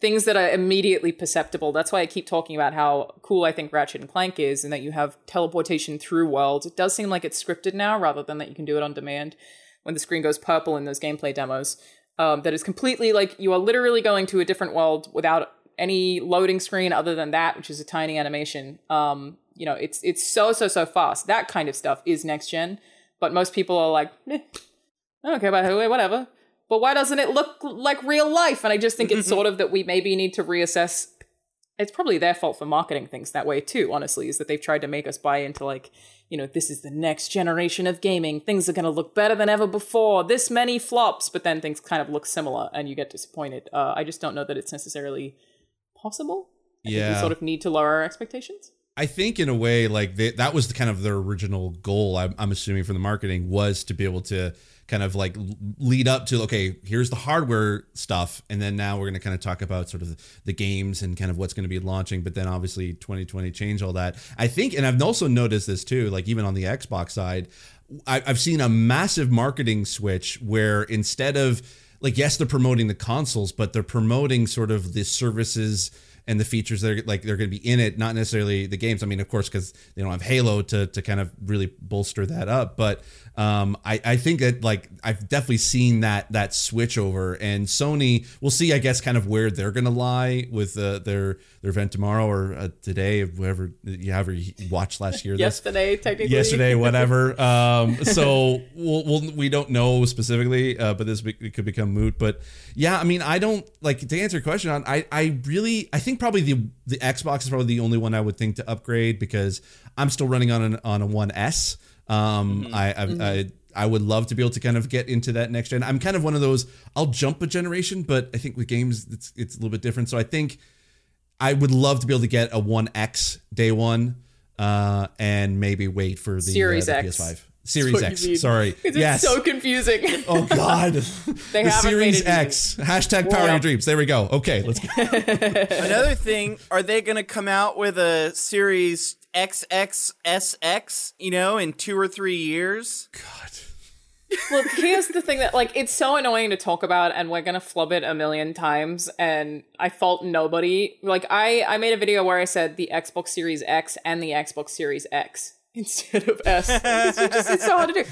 things that are immediately perceptible. That's why I keep talking about how cool I think Ratchet and Clank is, and that you have teleportation through worlds. It does seem like it's scripted now, rather than that you can do it on demand. When the screen goes purple in those gameplay demos, um, that is completely like you are literally going to a different world without any loading screen other than that, which is a tiny animation. Um, you know, it's it's so so so fast. That kind of stuff is next gen, but most people are like, eh, I don't care about who, whatever but why doesn't it look like real life? And I just think it's sort of that we maybe need to reassess. It's probably their fault for marketing things that way too, honestly, is that they've tried to make us buy into like, you know, this is the next generation of gaming. Things are going to look better than ever before. This many flops, but then things kind of look similar and you get disappointed. Uh, I just don't know that it's necessarily possible. I Yeah. we sort of need to lower our expectations. I think in a way, like they, that was the kind of their original goal. I'm, I'm assuming from the marketing was to be able to kind of like lead up to okay, here's the hardware stuff, and then now we're going to kind of talk about sort of the games and kind of what's going to be launching. But then obviously 2020 changed all that. I think, and I've also noticed this too, like even on the Xbox side, I, I've seen a massive marketing switch where instead of like yes, they're promoting the consoles, but they're promoting sort of the services and the features that are like they're going to be in it, not necessarily the games. I mean, of course, because they don't have Halo to to kind of really bolster that up. But um, I I think that like I've definitely seen that that switch over, and Sony. We'll see, I guess, kind of where they're going to lie with uh, their their event tomorrow or uh, today, whatever you ever watched last year. this Yesterday, technically. yesterday, whatever. Um, so we'll, we'll, we don't know specifically, uh, but this be, it could become moot. But yeah, I mean, I don't like to answer your question on. I I really I think probably the the Xbox is probably the only one I would think to upgrade because I'm still running on an on a One S. Um, I, I, I I would love to be able to kind of get into that next gen. I'm kind of one of those. I'll jump a generation, but I think with games it's it's a little bit different. So I think I would love to be able to get a One X day one, uh, and maybe wait for the, Series uh, the X. PS5. Series X. mean. Sorry. It's yes. so confusing. oh God. They the haven't Series made it easy. X. Hashtag power Well- your dreams. There we go. Okay, let's go. Another thing, are they going to come out with a series XXSX, you know, in two or three years? God. Look, here's the thing that like it's so annoying to talk about, and we're gonna flub it a million times, and I fault nobody. Like I, I made a video where I said the Xbox Series X and the Xbox Series X instead of S. it's, just, it's so hard to do.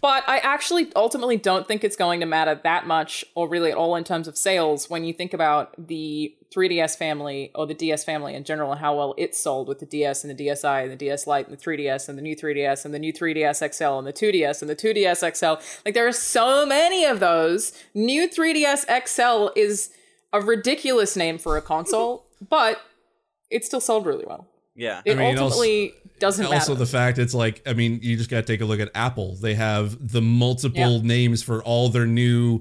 But I actually ultimately don't think it's going to matter that much, or really at all, in terms of sales. When you think about the 3DS family or the DS family in general, and how well it sold with the DS and the DSi and the DS Lite and the 3DS and the new 3DS and the new 3DS XL and the 2DS and the 2DS XL. Like there are so many of those. New 3DS XL is a ridiculous name for a console, but it still sold really well. Yeah. It mean, also- ultimately doesn't Also, matter. the fact it's like, I mean, you just got to take a look at Apple. They have the multiple Yeah. names for all their new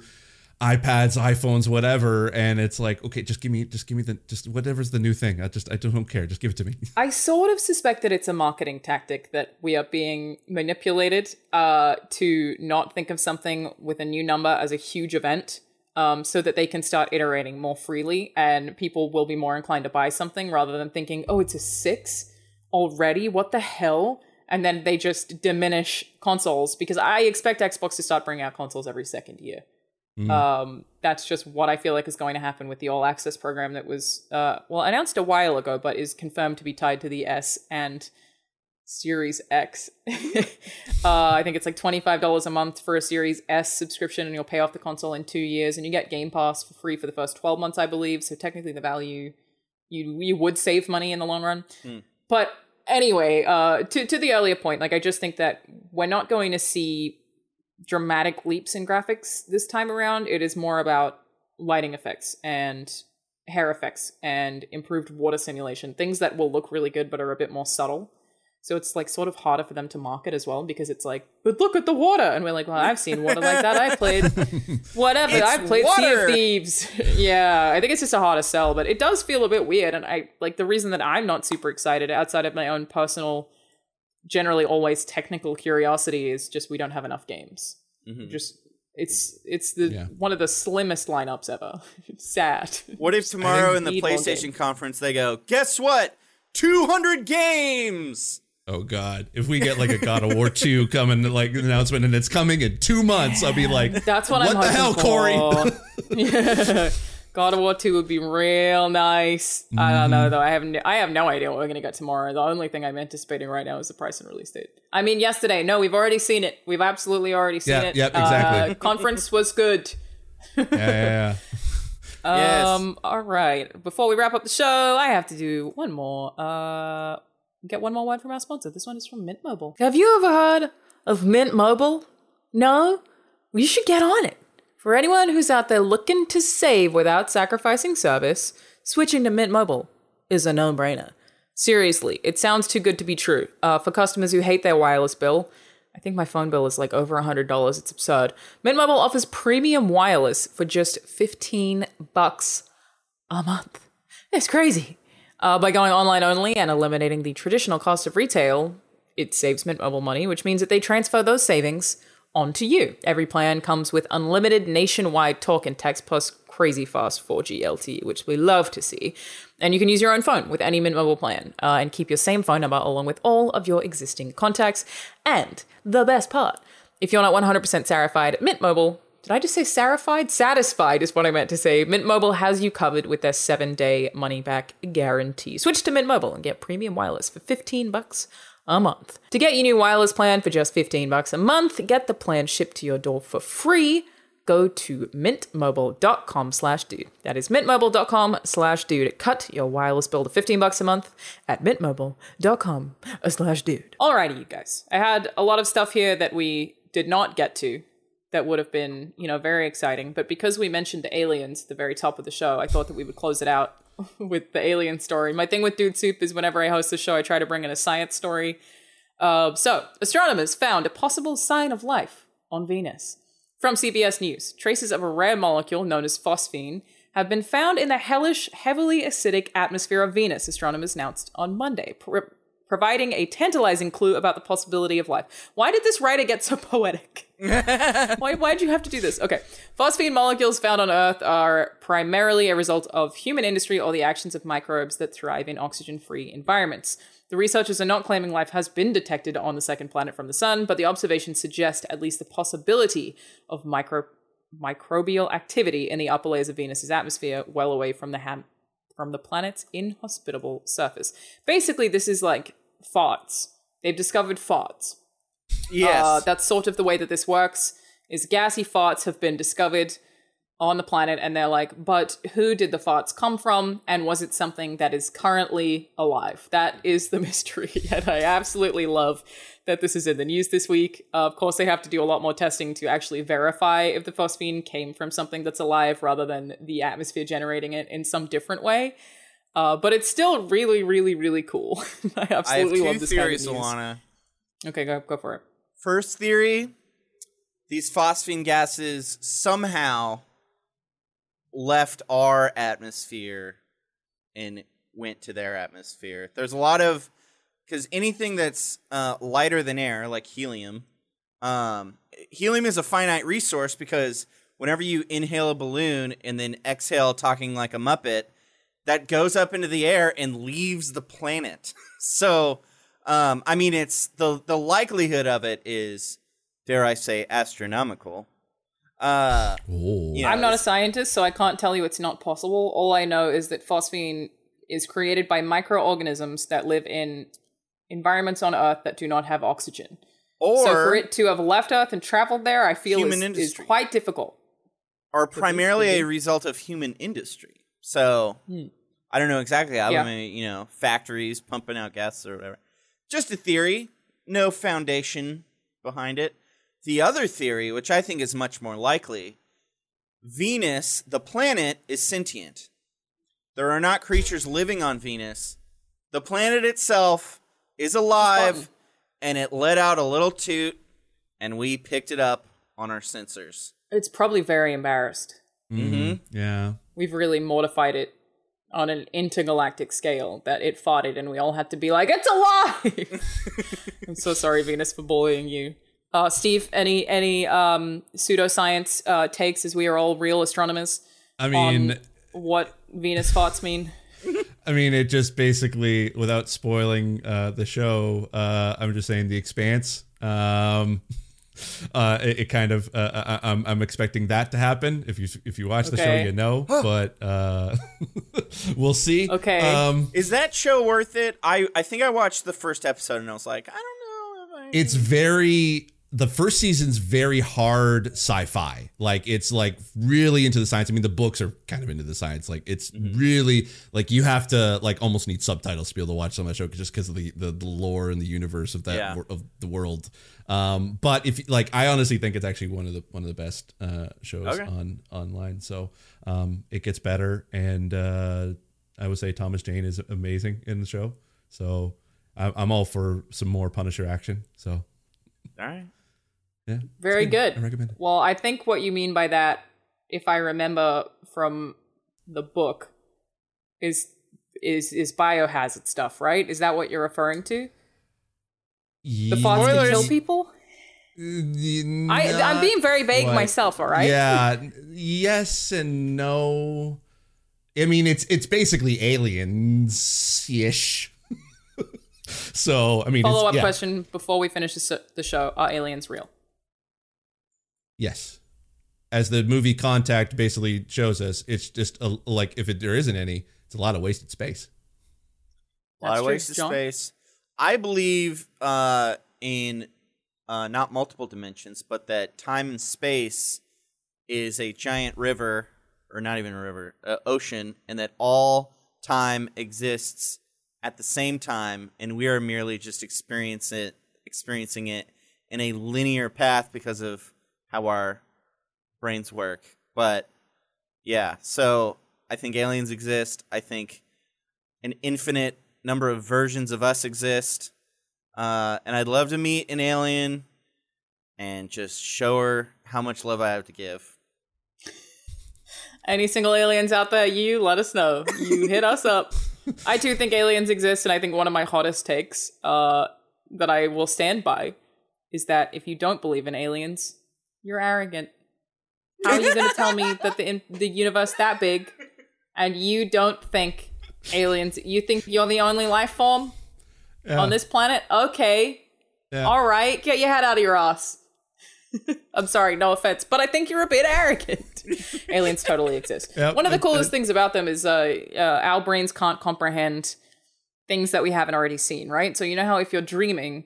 iPads, iPhones, whatever, and it's like, okay, just give me, just give me the, just whatever's the new thing. I just, I don't care. Just give it to me. I sort of suspect that it's a marketing tactic that we are being manipulated uh, to not think of something with a new number as a huge event, um, so that they can start iterating more freely, and people will be more inclined to buy something rather than thinking, "Oh, it's a six already. What the hell?" And then they just diminish consoles because I expect Xbox to start bringing out consoles every second year. Um, that's just what I feel like is going to happen with the All Access program that was, uh, well, announced a while ago, but is confirmed to be tied to the S and Series X. uh, I think it's like $25 a month for a Series S subscription, and you'll pay off the console in two years, and you get Game Pass for free for the first 12 months, I believe. So technically, the value you you would save money in the long run. But anyway, uh, to to the earlier point, like I just think that we're not going to see dramatic leaps in graphics this time around. It is more about lighting effects and hair effects and improved water simulation, things that will look really good but are a bit more subtle. So it's like sort of harder for them to market as well because it's like, but look at the water, and we're like, well, I've seen water like that. I played whatever. It's I played Sea of Thieves. yeah, I think it's just a harder sell, but it does feel a bit weird. And I like the reason that I'm not super excited outside of my own personal, generally always technical curiosity is just we don't have enough games. Mhm. Just It's it's the Yeah. one of the slimmest lineups ever. It's sad. What if tomorrow in the PlayStation conference they go, guess what? 200 games! Oh God! If we get like a God of War two coming like announcement and it's coming in two months, I'll be like, That's what, What I'm the hoping hell, Corey? for. yeah. God of War 2 would be real nice. I don't Mm-hmm. know though. I have no, I have no idea what we're gonna get tomorrow. The only thing I'm anticipating right now is the price and release date. I mean, yesterday. No, we've already seen it. We've absolutely already seen Yeah, it. yep, exactly. Uh, conference was good. yeah, yeah, yeah. Yes. Um. All right. Before we wrap up the show, I have to do one more. Uh, get one more word from our sponsor. This one is from Mint Mobile. Have you ever heard of Mint Mobile? No. Well, you should get on it. For anyone who's out there looking to save without sacrificing service, switching to Mint Mobile is a no-brainer. Seriously, it sounds too good to be true. Uh, for customers who hate their wireless bill, I think my phone bill is like over $100. It's absurd. Mint Mobile offers premium wireless for just 15 bucks a month. It's crazy. Uh, by going online only and eliminating the traditional cost of retail, it saves Mint Mobile money, which means that they transfer those savings onto you. Every plan comes with unlimited nationwide talk and text plus crazy fast 4G LTE, which we love to see. And you can use your own phone with any Mint Mobile plan uh, and keep your same phone number along with all of your existing contacts. And the best part, if you're not 100% Sarified, Mint Mobile did I just say Sarified? Satisfied is what I meant to say. Mint Mobile has you covered with their seven day money back guarantee. Switch to Mint Mobile and get premium wireless for 15 bucks a month. To get your new wireless plan for just 15 bucks a month, get the plan shipped to your door for free. Go to mintmobile.com slash dude. That is mintmobile.com slash dude. Cut your wireless bill to 15 bucks a month at mintmobile.com slash dude. Alrighty, you guys. I had a lot of stuff here that we did not get to that would have been, you know, very exciting. But because we mentioned the aliens at the very top of the show, I thought that we would close it out with the alien story. My thing with Dude Soup is whenever I host the show, I try to bring in a science story. Uh, so, astronomers found a possible sign of life on Venus. From CBS News, traces of a rare molecule known as phosphine have been found in the hellish, heavily acidic atmosphere of Venus, astronomers announced on Monday, providing a tantalizing clue about the possibility of life. Why did this writer get so poetic? Why, why'd you have to do this? Okay. Phosphine molecules found on Earth are primarily a result of human industry or the actions of microbes that thrive in oxygen free environments. The researchers are not claiming life has been detected on the second planet from the sun, but the observations suggest at least the possibility of micro- microbial activity in the upper layers of Venus's atmosphere, well away from the ham- from the planet's inhospitable surface. Basically, this is like farts. They've discovered farts. Yes. Uh, that's sort of the way that this works. Is gassy farts have been discovered on the planet, and they're like, but who did the farts come from, and was it something that is currently alive? That is the mystery, and I absolutely love that this is in the news this week. Uh, of course, they have to do a lot more testing to actually verify if the phosphine came from something that's alive rather than the atmosphere generating it in some different way. Uh, but it's still really, really, really cool. I I absolutely two love this kind of theories, news. Alanah. Okay, go go for it. First theory these phosphine gases somehow left our atmosphere and went to their atmosphere. There's a lot of because anything that's uh, lighter than air, like helium, um, helium is a finite resource because whenever you inhale a balloon and then exhale talking like a muppet, that goes up into the air and leaves the planet. so, um, I mean, it's the the likelihood of it is, dare I say, astronomical. Uh, Oh. Yeah. I'm not a scientist, so I can't tell you it's not possible. All I know is that phosphine is created by microorganisms that live in environments on Earth that do not have oxygen. or so for it to have left Earth and traveled there, I feel is, is quite difficult. are primarily a result of human industry. So I don't know exactly how. Hmm. Yeah. I mean, you know, factories pumping out gas or whatever. Just a theory, no foundation behind it. The other theory, which I think is much more likely, Venus, the planet, is sentient. There are not creatures living on Venus. The planet itself is alive, and it let out a little toot, and we picked it up on our sensors. It's probably very embarrassed. Mm-hmm. Yeah. We've really mortified it on an intergalactic scale that it farted and we all had to be like, it's alive! I'm so sorry, Venus, for bullying you. Uh, Steve, any any um, pseudoscience uh, takes as we are all real astronomers I mean, on what Venus thoughts mean? I mean, it just basically, without spoiling uh, the show, uh, I'm just saying the Expanse. Um, uh, it, it kind of, uh, I, I'm, I'm expecting that to happen. If you if you watch the show, you know. But uh, we'll see. Okay. Um, Is that show worth it? I I think I watched the first episode and I was like, I don't know if I. it's very the first season's very hard sci-fi like it's like really into the science i mean the books are kind of into the science like it's really like you have to like almost need subtitles to be able to watch some of that show just because of the, the the lore and the universe of that Yeah. of the world um but if like i honestly think it's actually one of the one of the best uh shows Okay. on online so um it gets better and uh i would say thomas jane is amazing in the show so I- i'm all for some more punisher action so All right. yeah. Very it's good. I recommend it. Well, I think what you mean by that, if I remember from the book, is is is biohazard stuff, right? Is that what you're referring to? The thoughts can Spoilers. kill people. Uh, I I'm being very vague What? myself. All right. Yeah. Yes and no. I mean, it's it's basically aliens ish. so I mean, follow up yeah. question before we finish the, show: Are aliens real? Yes. As the movie Contact basically shows us, it's just a, like if it, there isn't any, it's a lot of wasted space. A lot That's of true. wasted Jon? space. I believe uh, in uh, not multiple dimensions, but that time and space is a giant river, or not even a river, uh, ocean, and that all time exists at the same time, and we are merely just experience it, experiencing it in a linear path because of how our brains work. But yeah, so I think aliens exist. I think an infinite number of versions of us exist. Uh, and I'd love to meet an alien and just show her how much love I have to give. Any single aliens out there, you let us know. You hit us up. I too think aliens exist, and I think one of my hottest takes uh, that I will stand by is that if you don't believe in aliens, you're arrogant. How are you going to tell me that the in- the universe that big, and you don't think aliens? You think you're the only life form on this planet? Okay, Yeah. all right, get your head out of your ass. I'm sorry, no offense, but I think you're a bit arrogant. Aliens totally exist. Yep, One of the coolest things about them is uh, uh, our brains can't comprehend things that we haven't already seen, right? So you know how if you're dreaming,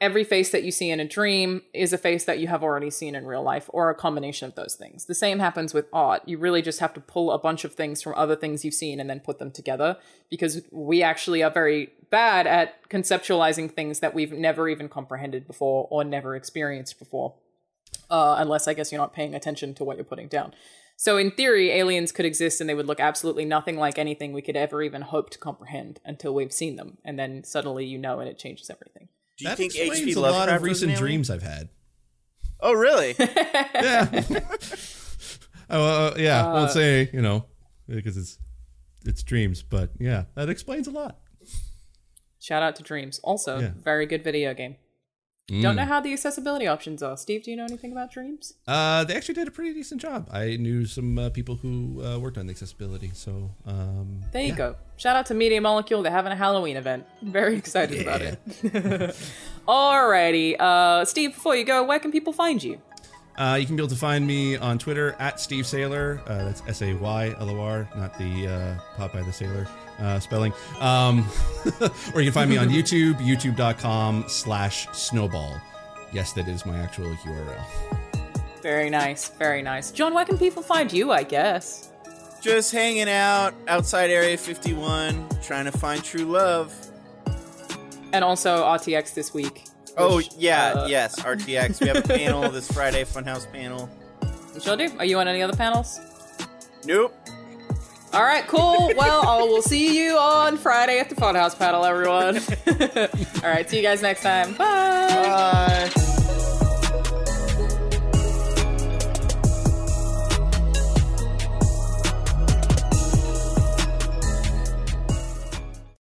every face that you see in a dream is a face that you have already seen in real life, or a combination of those things. The same happens with art. You really just have to pull a bunch of things from other things you've seen and then put them together because we actually are very bad at conceptualizing things that we've never even comprehended before or never experienced before uh, unless I guess you're not paying attention to what you're putting down. So, in theory, aliens could exist and they would look absolutely nothing like anything we could ever even hope to comprehend until we've seen them. And then suddenly you know and it changes everything. Do you that think explains H.P. a Lovecraft lot of recent dreams I've had. Oh, really? Yeah. oh, uh, yeah. I won't say you know because it's it's dreams, but yeah, that explains a lot. Shout out to Dreams. Also, Yeah. very good video game. Mm. Don't know how the accessibility options are. Steve, do you know anything about Dreams? Uh, they actually did a pretty decent job. I knew some uh, people who uh, worked on the accessibility, so um, There you yeah. go. Shout out to Media Molecule. They're having a Halloween event. Very excited about it. Alrighty. Uh, Steve, before you go, where can people find you? Uh, you can be able to find me on Twitter at Steve Saylor. Uh, that's S A Y L O R, not the uh, Popeye the Sailor uh, spelling. Um, or you can find me on YouTube, youtube.com slash snowball. Yes, that is my actual URL. Very nice. Very nice. Jon, where can people find you, I guess? Just hanging out outside Area 51, trying to find true love. And also RTX this week. Oh, which, yeah, uh, yes, RTX. We have a panel this Friday, Funhaus panel. We shall do. Are you on any other panels? Nope. All right, cool. Well, I will see you on Friday at the Funhaus panel, everyone. All right, see you guys next time. Bye. Bye.